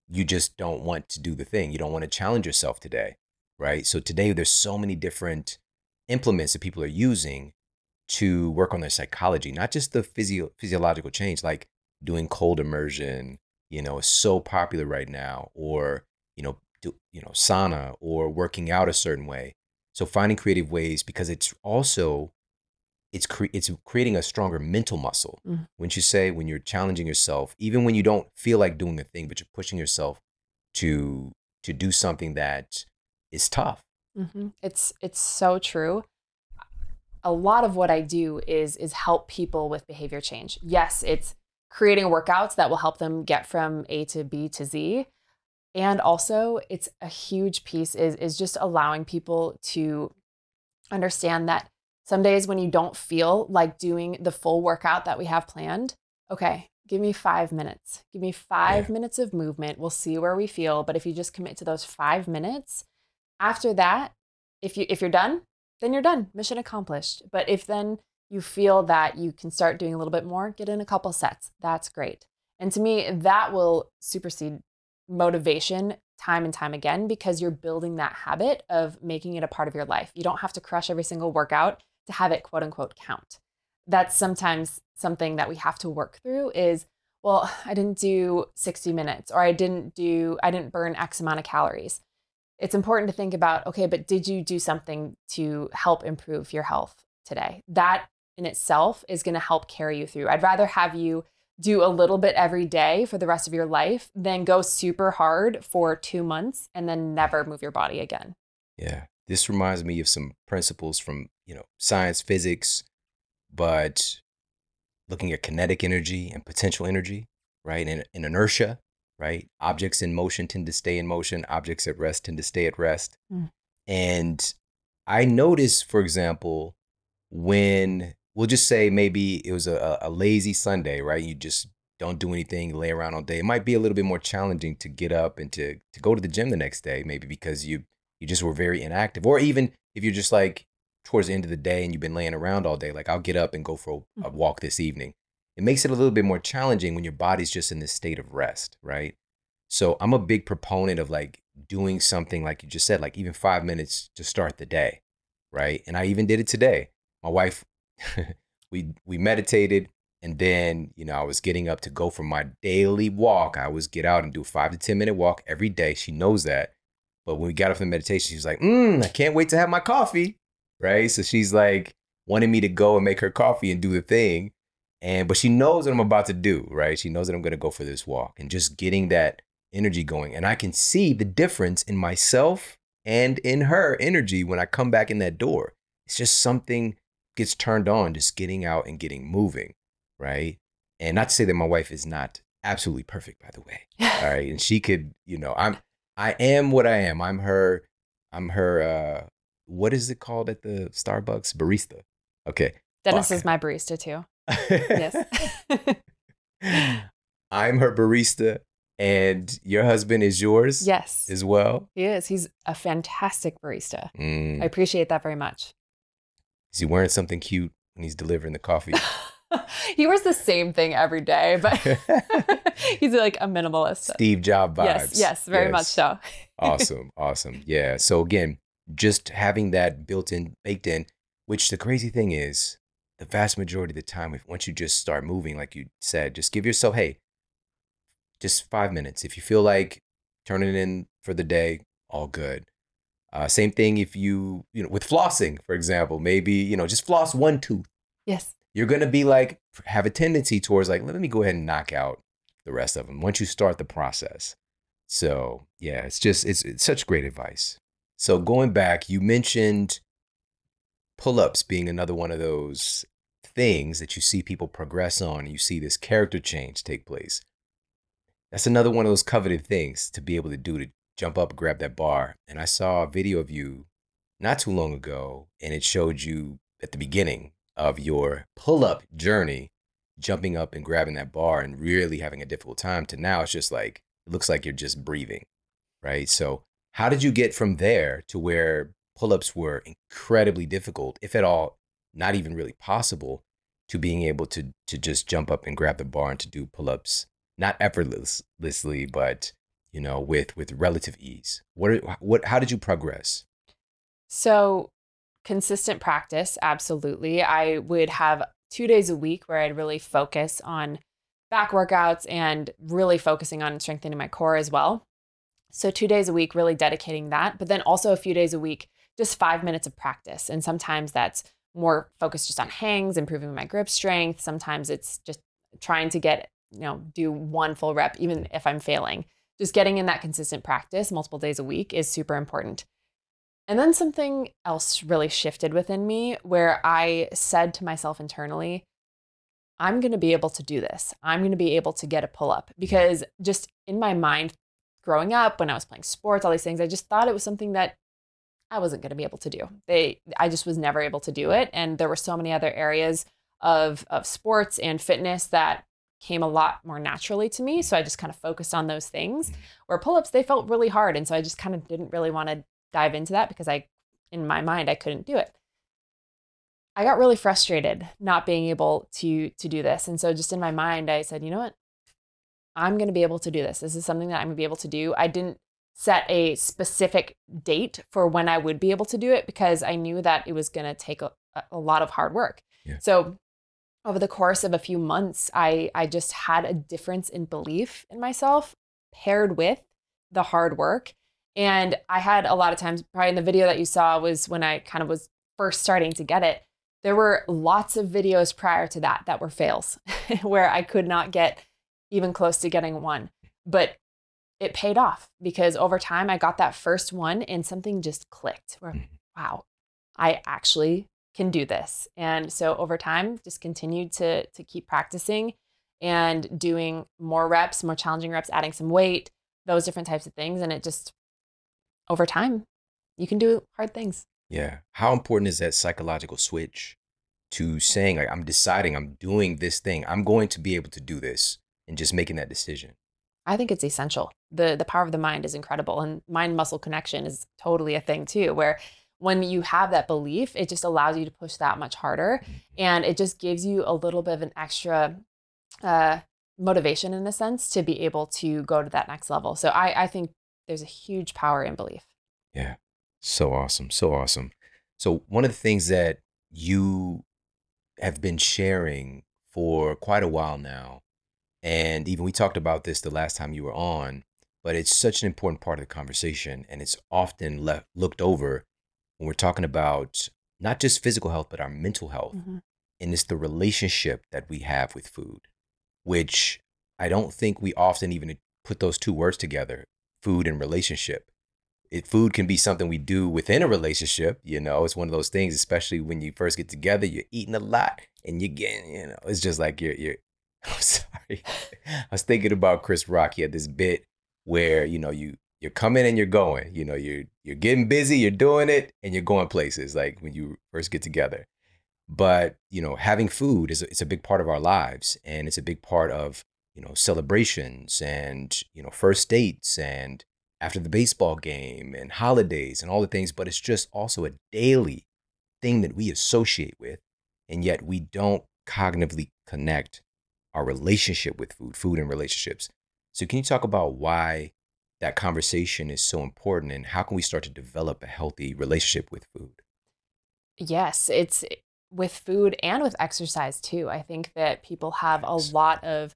S1: you just don't want to do the thing. You don't want to challenge yourself today, right? So today there's so many different implements that people are using to work on their psychology, not just the physio- physiological change, like doing cold immersion, you know, is so popular right now, or you know, do, you know, sauna, or working out a certain way. So finding creative ways because it's also it's cre- it's creating a stronger mental muscle.
S3: Mm.
S1: Wouldn't you say when you're challenging yourself, even when you don't feel like doing the thing, but you're pushing yourself to to do something that is tough.
S3: hmm It's, it's so true. A lot of what I do is, is help people with behavior change. Yes, it's creating workouts that will help them get from A to B to Z. And also it's a huge piece is, is just allowing people to understand that some days when you don't feel like doing the full workout that we have planned, okay, give me five minutes. Give me five
S1: Yeah.
S3: minutes of movement. We'll see where we feel. But if you just commit to those five minutes, after that, if you if you're done, then you're done. Mission accomplished. But if then you feel that you can start doing a little bit more, get in a couple sets. That's great. And to me, that will supersede motivation time and time again because you're building that habit of making it a part of your life. You don't have to crush every single workout to have it quote unquote count. That's sometimes something that we have to work through is well, I didn't do 60 minutes or I didn't do I didn't burn x amount of calories. It's important to think about okay, but did you do something to help improve your health today? That in itself is going to help carry you through. I'd rather have you do a little bit every day for the rest of your life than go super hard for two months and then never move your body again.
S1: Yeah. This reminds me of some principles from, you know, science, physics, but looking at kinetic energy and potential energy, right? And, and inertia, right? Objects in motion tend to stay in motion, objects at rest tend to stay at rest.
S3: Mm.
S1: And I noticed, for example, when we'll just say maybe it was a, a lazy Sunday, right? You just don't do anything, lay around all day. It might be a little bit more challenging to get up and to to go to the gym the next day, maybe because you you just were very inactive. Or even if you're just like towards the end of the day and you've been laying around all day, like I'll get up and go for a, a walk this evening. It makes it a little bit more challenging when your body's just in this state of rest, right? So I'm a big proponent of like doing something like you just said, like even five minutes to start the day, right? And I even did it today. My wife, we we meditated, and then you know I was getting up to go for my daily walk. I always get out and do a five to ten minute walk every day. She knows that. But when we got up from meditation, she was like, mm, "I can't wait to have my coffee," right? So she's like wanting me to go and make her coffee and do the thing, and but she knows what I'm about to do, right? She knows that I'm going to go for this walk, and just getting that energy going, and I can see the difference in myself and in her energy when I come back in that door. It's just something gets turned on just getting out and getting moving, right? And not to say that my wife is not absolutely perfect, by the way. All right. And she could, you know, I'm I am what I am. I'm her, I'm her uh what is it called at the Starbucks? Barista. Okay.
S3: Dennis
S1: Fuck.
S3: is my barista too. Yes.
S1: I'm her barista and your husband is yours
S3: yes.
S1: as well.
S3: He is. He's a fantastic barista.
S1: Mm.
S3: I appreciate that very much.
S1: Is he wearing something cute when he's delivering the coffee?
S3: he wears the same thing every day, but he's like a minimalist.
S1: Steve Job vibes.
S3: Yes, yes, very yes. much so.
S1: awesome, awesome. Yeah. So again, just having that built in, baked in, which the crazy thing is, the vast majority of the time, if once you just start moving, like you said, just give yourself, hey, just five minutes. If you feel like turning in for the day, all good. Uh, same thing if you, you know, with flossing, for example, maybe, you know, just floss one tooth.
S3: Yes.
S1: You're going to be like, have a tendency towards like, let me go ahead and knock out the rest of them once you start the process. So, yeah, it's just, it's, it's such great advice. So, going back, you mentioned pull ups being another one of those things that you see people progress on you see this character change take place. That's another one of those coveted things to be able to do to jump up, grab that bar. And I saw a video of you not too long ago, and it showed you at the beginning of your pull up journey, jumping up and grabbing that bar and really having a difficult time to now it's just like, it looks like you're just breathing, right? So, how did you get from there to where pull ups were incredibly difficult, if at all, not even really possible, to being able to, to just jump up and grab the bar and to do pull ups, not effortlessly, but you know, with with relative ease? What what how did you progress?
S3: So, consistent practice, absolutely. I would have 2 days a week where I'd really focus on back workouts and really focusing on strengthening my core as well. So, 2 days a week really dedicating that, but then also a few days a week just 5 minutes of practice. And sometimes that's more focused just on hangs, improving my grip strength. Sometimes it's just trying to get, you know, do one full rep even if I'm failing just getting in that consistent practice multiple days a week is super important. And then something else really shifted within me where I said to myself internally, I'm going to be able to do this. I'm going to be able to get a pull up because just in my mind, growing up, when I was playing sports, all these things, I just thought it was something that I wasn't going to be able to do. They, I just was never able to do it. And there were so many other areas of, of sports and fitness that came a lot more naturally to me. So I just kind of focused on those things. Mm-hmm. Where pull ups, they felt really hard. And so I just kind of didn't really want to dive into that because I, in my mind, I couldn't do it. I got really frustrated not being able to to do this. And so just in my mind, I said, you know what? I'm going to be able to do this. This is something that I'm going to be able to do. I didn't set a specific date for when I would be able to do it because I knew that it was going to take a, a lot of hard work. Yeah. So over the course of a few months, I, I just had a difference in belief in myself paired with the hard work. And I had a lot of times, probably in the video that you saw was when I kind of was first starting to get it. There were lots of videos prior to that that were fails where I could not get even close to getting one. But it paid off because over time I got that first one and something just clicked where, mm-hmm. wow, I actually can do this. And so over time, just continued to to keep practicing and doing more reps, more challenging reps, adding some weight, those different types of things. And it just over time, you can do hard things.
S1: Yeah. How important is that psychological switch to saying like I'm deciding I'm doing this thing. I'm going to be able to do this and just making that decision.
S3: I think it's essential. The the power of the mind is incredible and mind muscle connection is totally a thing too where when you have that belief, it just allows you to push that much harder. And it just gives you a little bit of an extra uh, motivation in a sense to be able to go to that next level. So I, I think there's a huge power in belief.
S1: Yeah. So awesome. So awesome. So one of the things that you have been sharing for quite a while now, and even we talked about this the last time you were on, but it's such an important part of the conversation and it's often left looked over when we're talking about not just physical health, but our mental health. Mm-hmm. And it's the relationship that we have with food, which I don't think we often even put those two words together food and relationship. It, food can be something we do within a relationship. You know, it's one of those things, especially when you first get together, you're eating a lot and you're getting, you know, it's just like you're, you're, I'm sorry. I was thinking about Chris Rock. He had this bit where, you know, you, you're coming and you're going. You know, you're you're getting busy, you're doing it, and you're going places like when you first get together. But you know, having food is it's a big part of our lives, and it's a big part of you know celebrations and you know first dates and after the baseball game and holidays and all the things. But it's just also a daily thing that we associate with, and yet we don't cognitively connect our relationship with food, food and relationships. So, can you talk about why that conversation is so important and how can we start to develop a healthy relationship with food?
S3: Yes, it's eh, with food and with exercise too. I think that people have a lot of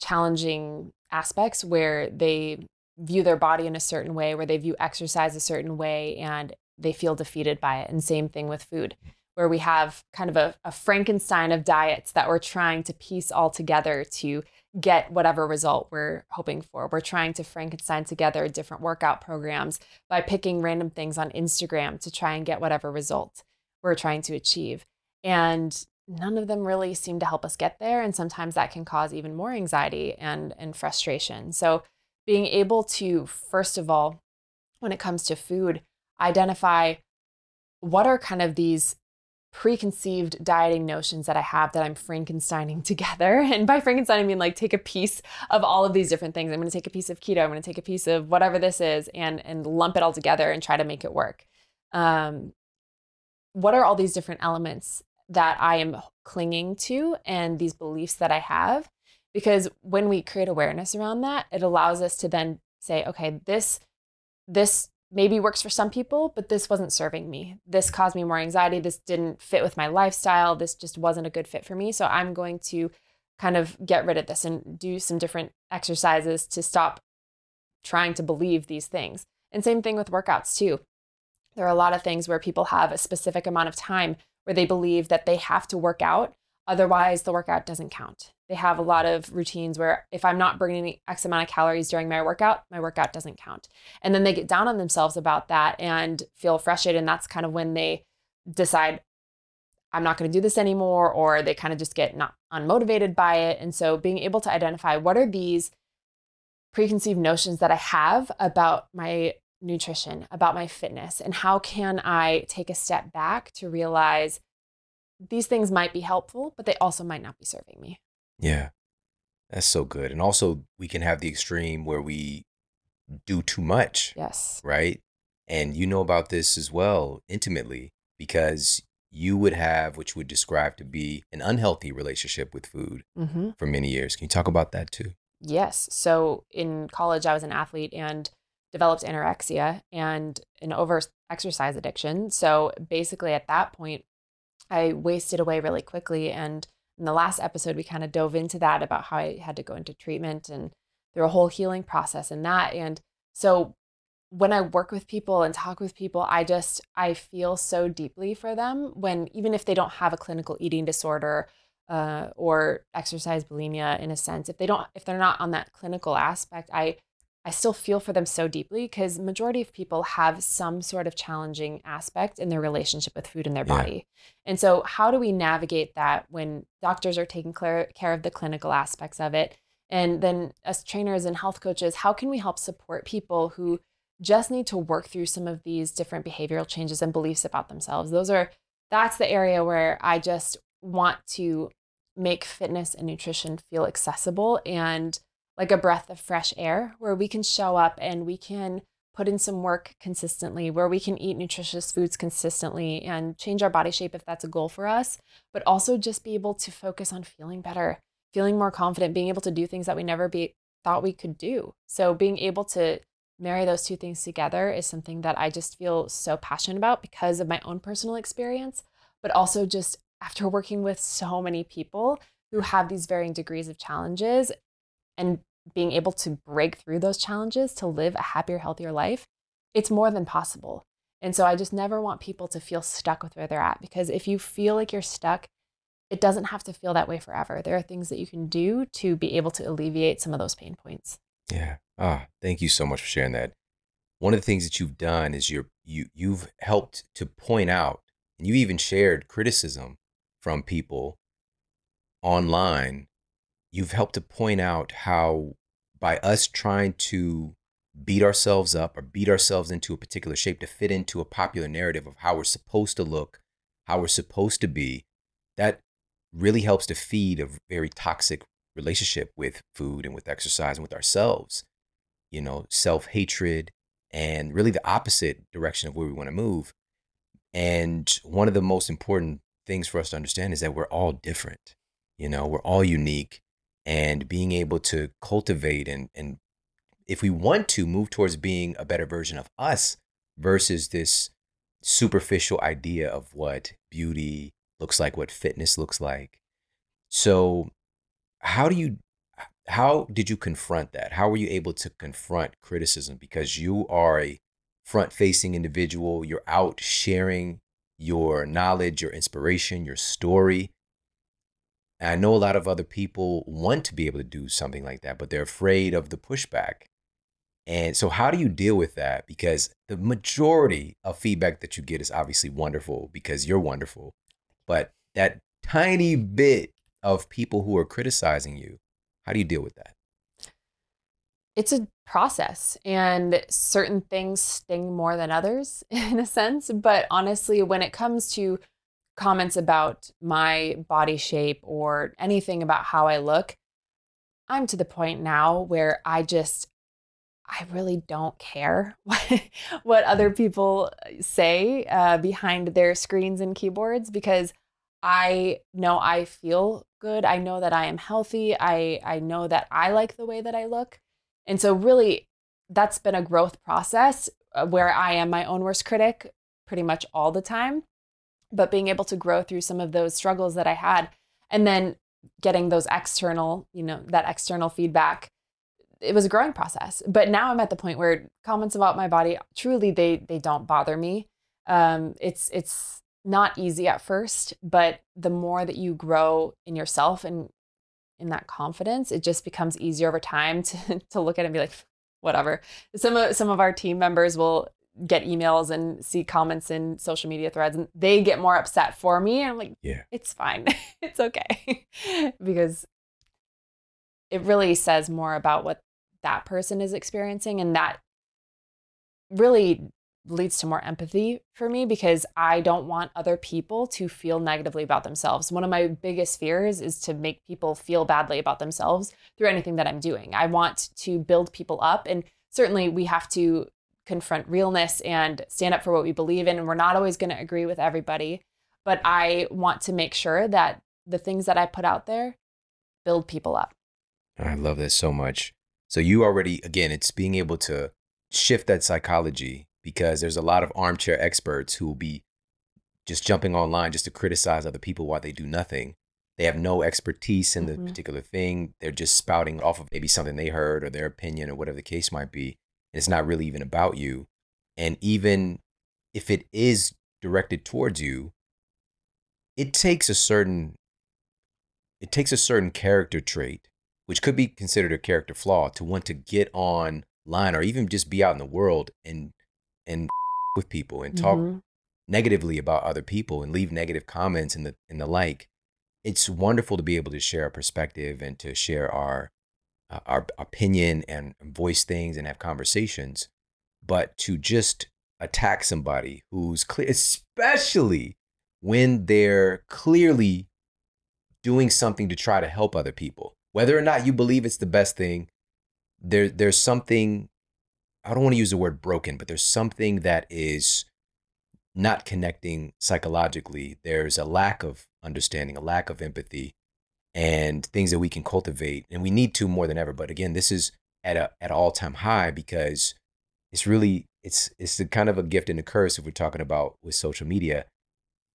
S3: challenging aspects where they view their body in a certain way, where they view exercise a certain way, and they feel defeated by it. And same thing with food, hmm. Where we have kind of a, a Frankenstein of diets that we're trying to piece all together to get whatever result we're hoping for. We're trying to Frankenstein together different workout programs by picking random things on Instagram to try and get whatever result we're trying to achieve. And none of them really seem to help us get there. And sometimes that can cause even more anxiety and, and frustration. So, being able to, first of all, when it comes to food, identify what are kind of these preconceived dieting notions that I have that I'm Frankensteining together. And by Frankenstein, I mean like take a piece of all of these different things. I'm going to take a piece of keto. I'm going to take a piece of whatever this is and and lump it all together and try to make it work. Um, what are all these different elements that I am clinging to and these beliefs that I have? Because when we create awareness around that, it allows us to then say, okay, this this maybe works for some people, but this wasn't serving me. This caused me more anxiety. This didn't fit with my lifestyle. This just wasn't a good fit for me. So I'm going to kind of get rid of this and do some different exercises to stop trying to believe these things. And same thing with workouts too. There are a lot of things where people have a specific amount of time where they believe that they have to work out, otherwise, the workout doesn't count. They have a lot of routines where if I'm not burning X amount of calories during my workout, my workout doesn't count. And then they get down on themselves about that and feel frustrated. And that's kind of when they decide, I'm not going to do this anymore, or they kind of just get not unmotivated by it. And so being able to identify what are these preconceived notions that I have about my nutrition, about my fitness, and how can I take a step back to realize these things might be helpful, but they also might not be serving me.
S1: Yeah. That's so good. And also, we can have the extreme where we do too much.
S3: Yes.
S1: Right. And you know about this as well intimately because you would have, which would describe to be an unhealthy relationship with food mm-hmm. for many years. Can you talk about that too?
S3: Yes. So in college, I was an athlete and developed anorexia and an over exercise addiction. So basically, at that point, I wasted away really quickly. And in the last episode, we kind of dove into that about how I had to go into treatment and through a whole healing process and that. And so when I work with people and talk with people, I just I feel so deeply for them when even if they don't have a clinical eating disorder uh, or exercise bulimia in a sense, if they don't if they're not on that clinical aspect, I I still feel for them so deeply because majority of people have some sort of challenging aspect in their relationship with food in their body. Yeah. And so how do we navigate that when doctors are taking care of the clinical aspects of it? And then as trainers and health coaches, how can we help support people who just need to work through some of these different behavioral changes and beliefs about themselves? Those are that's the area where I just want to make fitness and nutrition feel accessible and like a breath of fresh air where we can show up and we can put in some work consistently, where we can eat nutritious foods consistently and change our body shape if that's a goal for us, but also just be able to focus on feeling better, feeling more confident, being able to do things that we never be, thought we could do. So being able to marry those two things together is something that I just feel so passionate about because of my own personal experience, but also just after working with so many people who have these varying degrees of challenges and being able to break through those challenges to live a happier, healthier life, it's more than possible. And so I just never want people to feel stuck with where they're at because if you feel like you're stuck, it doesn't have to feel that way forever. There are things that you can do to be able to alleviate some of those pain points.
S1: Yeah. Ah, thank you so much for sharing that. One of the things that you've done is you're you you've helped to point out and you even shared criticism from people online you've helped to point out how by us trying to beat ourselves up or beat ourselves into a particular shape to fit into a popular narrative of how we're supposed to look, how we're supposed to be, that really helps to feed a very toxic relationship with food and with exercise and with ourselves. You know, self hatred and really the opposite direction of where we want to move. And one of the most important things for us to understand is that we're all different You know, we're all unique and being able to cultivate and and if we want to move towards being a better version of us versus this superficial idea of what beauty looks like, what fitness looks like. So, how do you how did you confront that? How were you able to confront criticism because you are a front-facing individual, you're out sharing your knowledge, your inspiration, your story. And I know a lot of other people want to be able to do something like that, but they're afraid of the pushback. And so, how do you deal with that? Because the majority of feedback that you get is obviously wonderful because you're wonderful. But that tiny bit of people who are criticizing you, how do you deal with that?
S3: It's a process, and certain things sting more than others in a sense. But honestly, when it comes to comments about my body shape or anything about how I look, I'm to the point now where I just I really don't care what, what other people say uh, behind their screens and keyboards because I know I feel good. I know that I am healthy. I, I know that I like the way that I look. And so, really, that's been a growth process uh, where I am my own worst critic pretty much all the time. But being able to grow through some of those struggles that I had and then getting those external, you know, that external feedback it was a growing process. But now I'm at the point where comments about my body truly they they don't bother me. Um, it's it's not easy at first, but the more that you grow in yourself and in that confidence, it just becomes easier over time to to look at it and be like, whatever. Some of some of our team members will get emails and see comments in social media threads and they get more upset for me and I'm like, yeah, it's fine. it's okay. because it really says more about what that person is experiencing. And that really leads to more empathy for me because I don't want other people to feel negatively about themselves. One of my biggest fears is to make people feel badly about themselves through anything that I'm doing. I want to build people up. And certainly we have to confront realness and stand up for what we believe in. And we're not always going to agree with everybody. But I want to make sure that the things that I put out there build people up.
S1: I love this so much. So you already, again, it's being able to shift that psychology because there's a lot of armchair experts who will be just jumping online just to criticize other people while they do nothing. They have no expertise in the mm-hmm. particular thing. They're just spouting off of maybe something they heard or their opinion or whatever the case might be. It's not really even about you. And even if it is directed towards you, it takes a certain it takes a certain character trait which could be considered a character flaw, to want to get online or even just be out in the world and and with people and talk mm-hmm. negatively about other people and leave negative comments and the and the like. It's wonderful to be able to share a perspective and to share our uh, our opinion and voice things and have conversations, but to just attack somebody who's clear, especially when they're clearly doing something to try to help other people whether or not you believe it's the best thing, there there's something I don't want to use the word broken, but there's something that is not connecting psychologically. There's a lack of understanding, a lack of empathy, and things that we can cultivate, and we need to more than ever. But again, this is at a at an all time high because it's really it's it's the kind of a gift and a curse if we're talking about with social media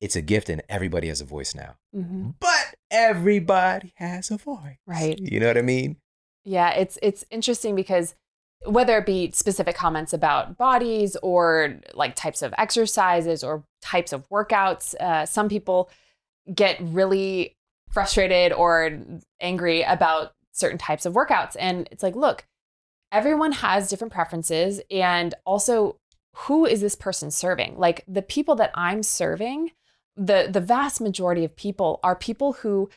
S1: it's a gift and everybody has a voice now. Mm-hmm. But everybody has a voice.
S3: Right.
S1: You know what I mean?
S3: Yeah, it's it's interesting because whether it be specific comments about bodies or like types of exercises or types of workouts, uh, some people get really frustrated or angry about certain types of workouts. And it's like, look, everyone has different preferences. And also, who is this person serving? Like the people that I'm serving the the vast majority of people are people who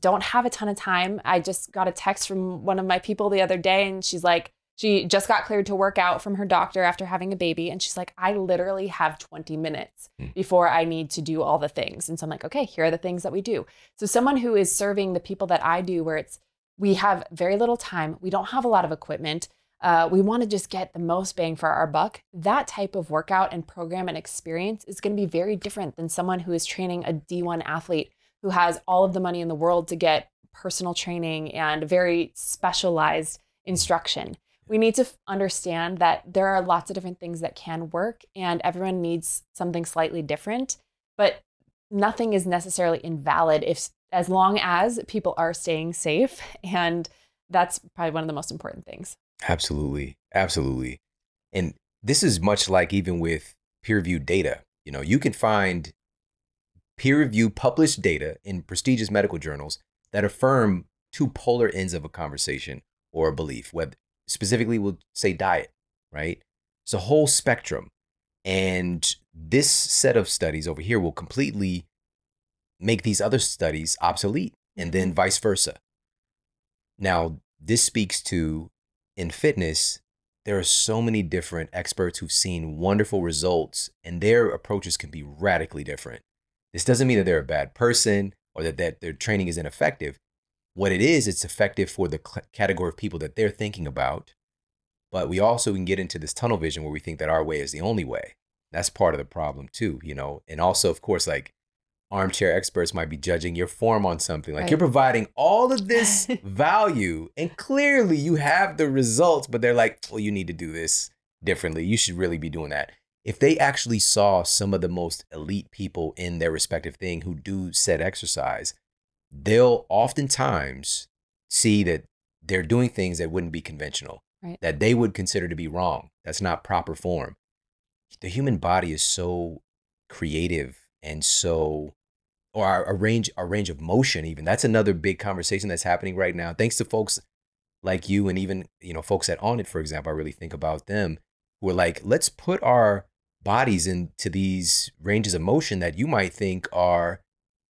S3: don't have a ton of time. I just got a text from one of my people the other day and she's like she just got cleared to work out from her doctor after having a baby and she's like I literally have 20 minutes hmm. before I need to do all the things. And so I'm like, okay, here are the things that we do. So someone who is serving the people that I do where it's we have very little time, we don't have a lot of equipment uh, we want to just get the most bang for our buck, that type of workout and program and experience is going to be very different than someone who is training a D1 athlete who has all of the money in the world to get personal training and very specialized instruction. We need to understand that there are lots of different things that can work and everyone needs something slightly different, but nothing is necessarily invalid if as long as people are staying safe and that's probably one of the most important things.
S1: Absolutely. Absolutely. And this is much like even with peer reviewed data. You know, you can find peer reviewed published data in prestigious medical journals that affirm two polar ends of a conversation or a belief, specifically we'll say diet, right? It's a whole spectrum. And this set of studies over here will completely make these other studies obsolete and then mm-hmm. vice versa. Now, this speaks to in fitness, there are so many different experts who've seen wonderful results, and their approaches can be radically different. This doesn't mean that they're a bad person or that, that their training is ineffective. What it is, it's effective for the cl- category of people that they're thinking about. But we also can get into this tunnel vision where we think that our way is the only way. That's part of the problem too, you know. And also, of course, like armchair experts might be judging your form on something. Like
S3: Right.
S1: you're providing all of this value, and clearly you have the results, but they're like, well, you need to do this differently. You should really be doing that. If they actually saw some of the most elite people in their respective thing who do said exercise, they'll oftentimes see that they're doing things that wouldn't be conventional,
S3: Right.
S1: that they would consider to be wrong. That's not proper form. The human body is so creative and so or our, our range our range of motion even that's another big conversation that's happening right now thanks to folks like you and even you know folks at Onnit for example i really think about them who are like let's put our bodies into these ranges of motion that you might think are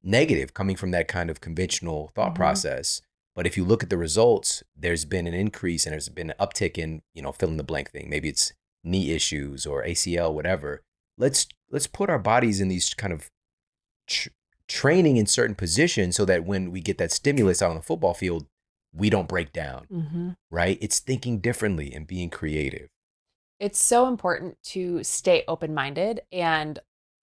S1: negative coming from that kind of conventional thought
S3: Mhm.
S1: process but if you look at the results there's been an increase and there's been an uptick in you know fill in the blank thing maybe it's knee issues or acl whatever let's let's put our bodies in these kind of tr- training in certain positions so that when we get that stimulus out on the football field we don't break down
S3: Mm-hmm.
S1: right it's thinking differently and being creative
S3: It's so important to stay open minded and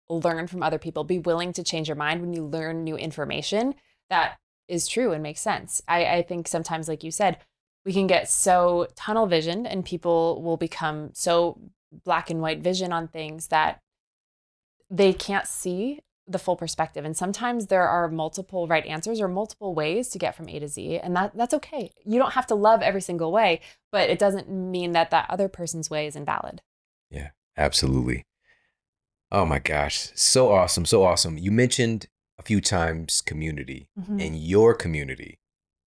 S3: learn from other people. Be willing to change your mind when you learn new information that is true and makes sense. I, I think sometimes, like you said, we can get so tunnel visioned and people will become so black and white vision on things that they can't see the full perspective. And sometimes there are multiple right answers or multiple ways to get from A to Z. And that that's okay. You don't have to love every single way, but it doesn't mean that that other person's way is invalid.
S1: Yeah, absolutely oh my gosh so awesome so awesome you mentioned a few times community
S3: Mhm.
S1: and your community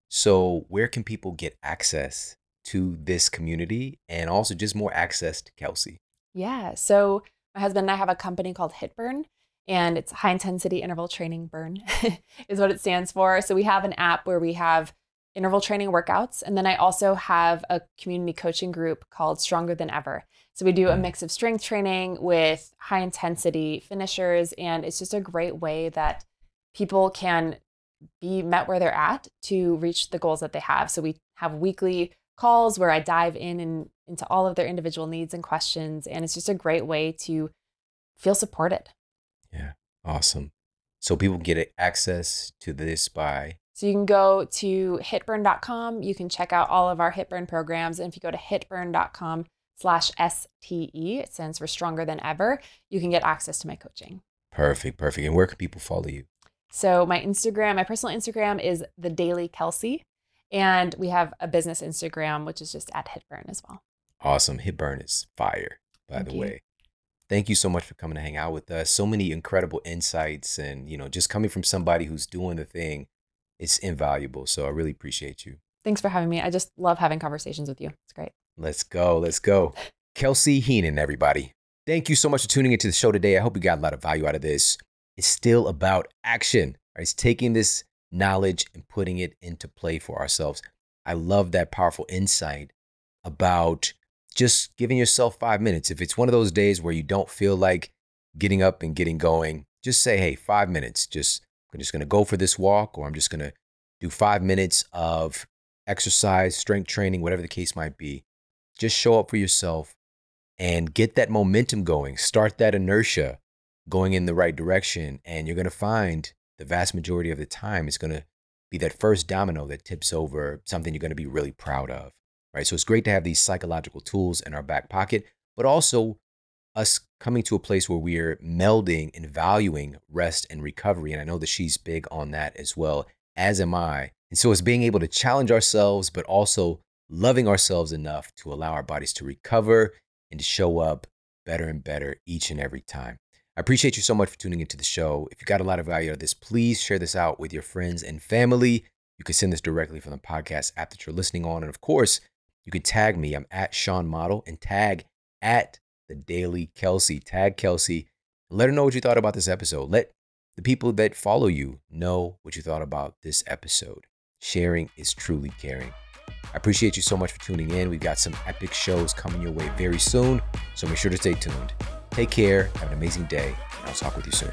S1: so where can people get access to this community and also just more access to kelsey
S3: Yeah. So my husband and I have a company called HIITBURN, and it's high intensity interval training burn is what it stands for. So we have an app where we have interval training workouts, and then I also have a community coaching group called Stronger Than Ever. So we do a mm. mix of strength training with high intensity finishers, and it's just a great way that people can be met where they're at to reach the goals that they have. So we have weekly calls where I dive in and into all of their individual needs and questions. And it's just a great way to feel supported. Yeah.
S1: Awesome so people get access to this by
S3: So you can go to hiitburn.com. You can check out all of our HIITBURN programs. And if you go to hiitburn.com slash STE, it stands for stronger than ever, you can get access to my coaching.
S1: perfect perfect and where can people follow you
S3: So my Instagram, my personal Instagram is the Daily Kelsey. And we have a business Instagram, which is just at HIITBURN as well.
S1: Awesome. HIITBURN is fire, by
S3: Thank
S1: the
S3: you.
S1: way. Thank you so much for coming to hang out with us. So many incredible insights and, you know, just coming from somebody who's doing the thing, it's invaluable. So I really appreciate you.
S3: Thanks for having me. I just love having conversations with you. It's great.
S1: Let's go. Let's go. Kelsey Heenan, everybody. Thank you so much for tuning into the show today. I hope you got a lot of value out of this. It's still about action. Right? It's taking this knowledge and putting it into play for ourselves. I love that powerful insight about just giving yourself five minutes. If it's one of those days where you don't feel like getting up and getting going, just say, hey, five minutes. Just I'm just gonna go for this walk, or I'm just gonna do five minutes of exercise, strength training, whatever the case might be. Just show up for yourself and get that momentum going. Start that inertia going in the right direction, and you're gonna find the vast majority of the time it's going to be that first domino that tips over something you're going to be really proud of, right? So it's great to have these psychological tools in our back pocket, but also us coming to a place where we're melding and valuing rest and recovery. And I know that she's big on that as well, as am I. And so it's being able to challenge ourselves, but also loving ourselves enough to allow our bodies to recover and to show up better and better each and every time. I appreciate you so much for tuning into the show. If you got a lot of value out of this, please share this out with your friends and family. You can send this directly from the podcast app that you're listening on. And of course, you can tag me. I'm at Shawn Model and tag at the Daily Kelsey. Tag Kelsey. Let her know what you thought about this episode. Let the people that follow you know what you thought about this episode. Sharing is truly caring. I appreciate you so much for tuning in. We've got some epic shows coming your way very soon, so make sure to stay tuned. Take care, have an amazing day, and I'll talk with you soon.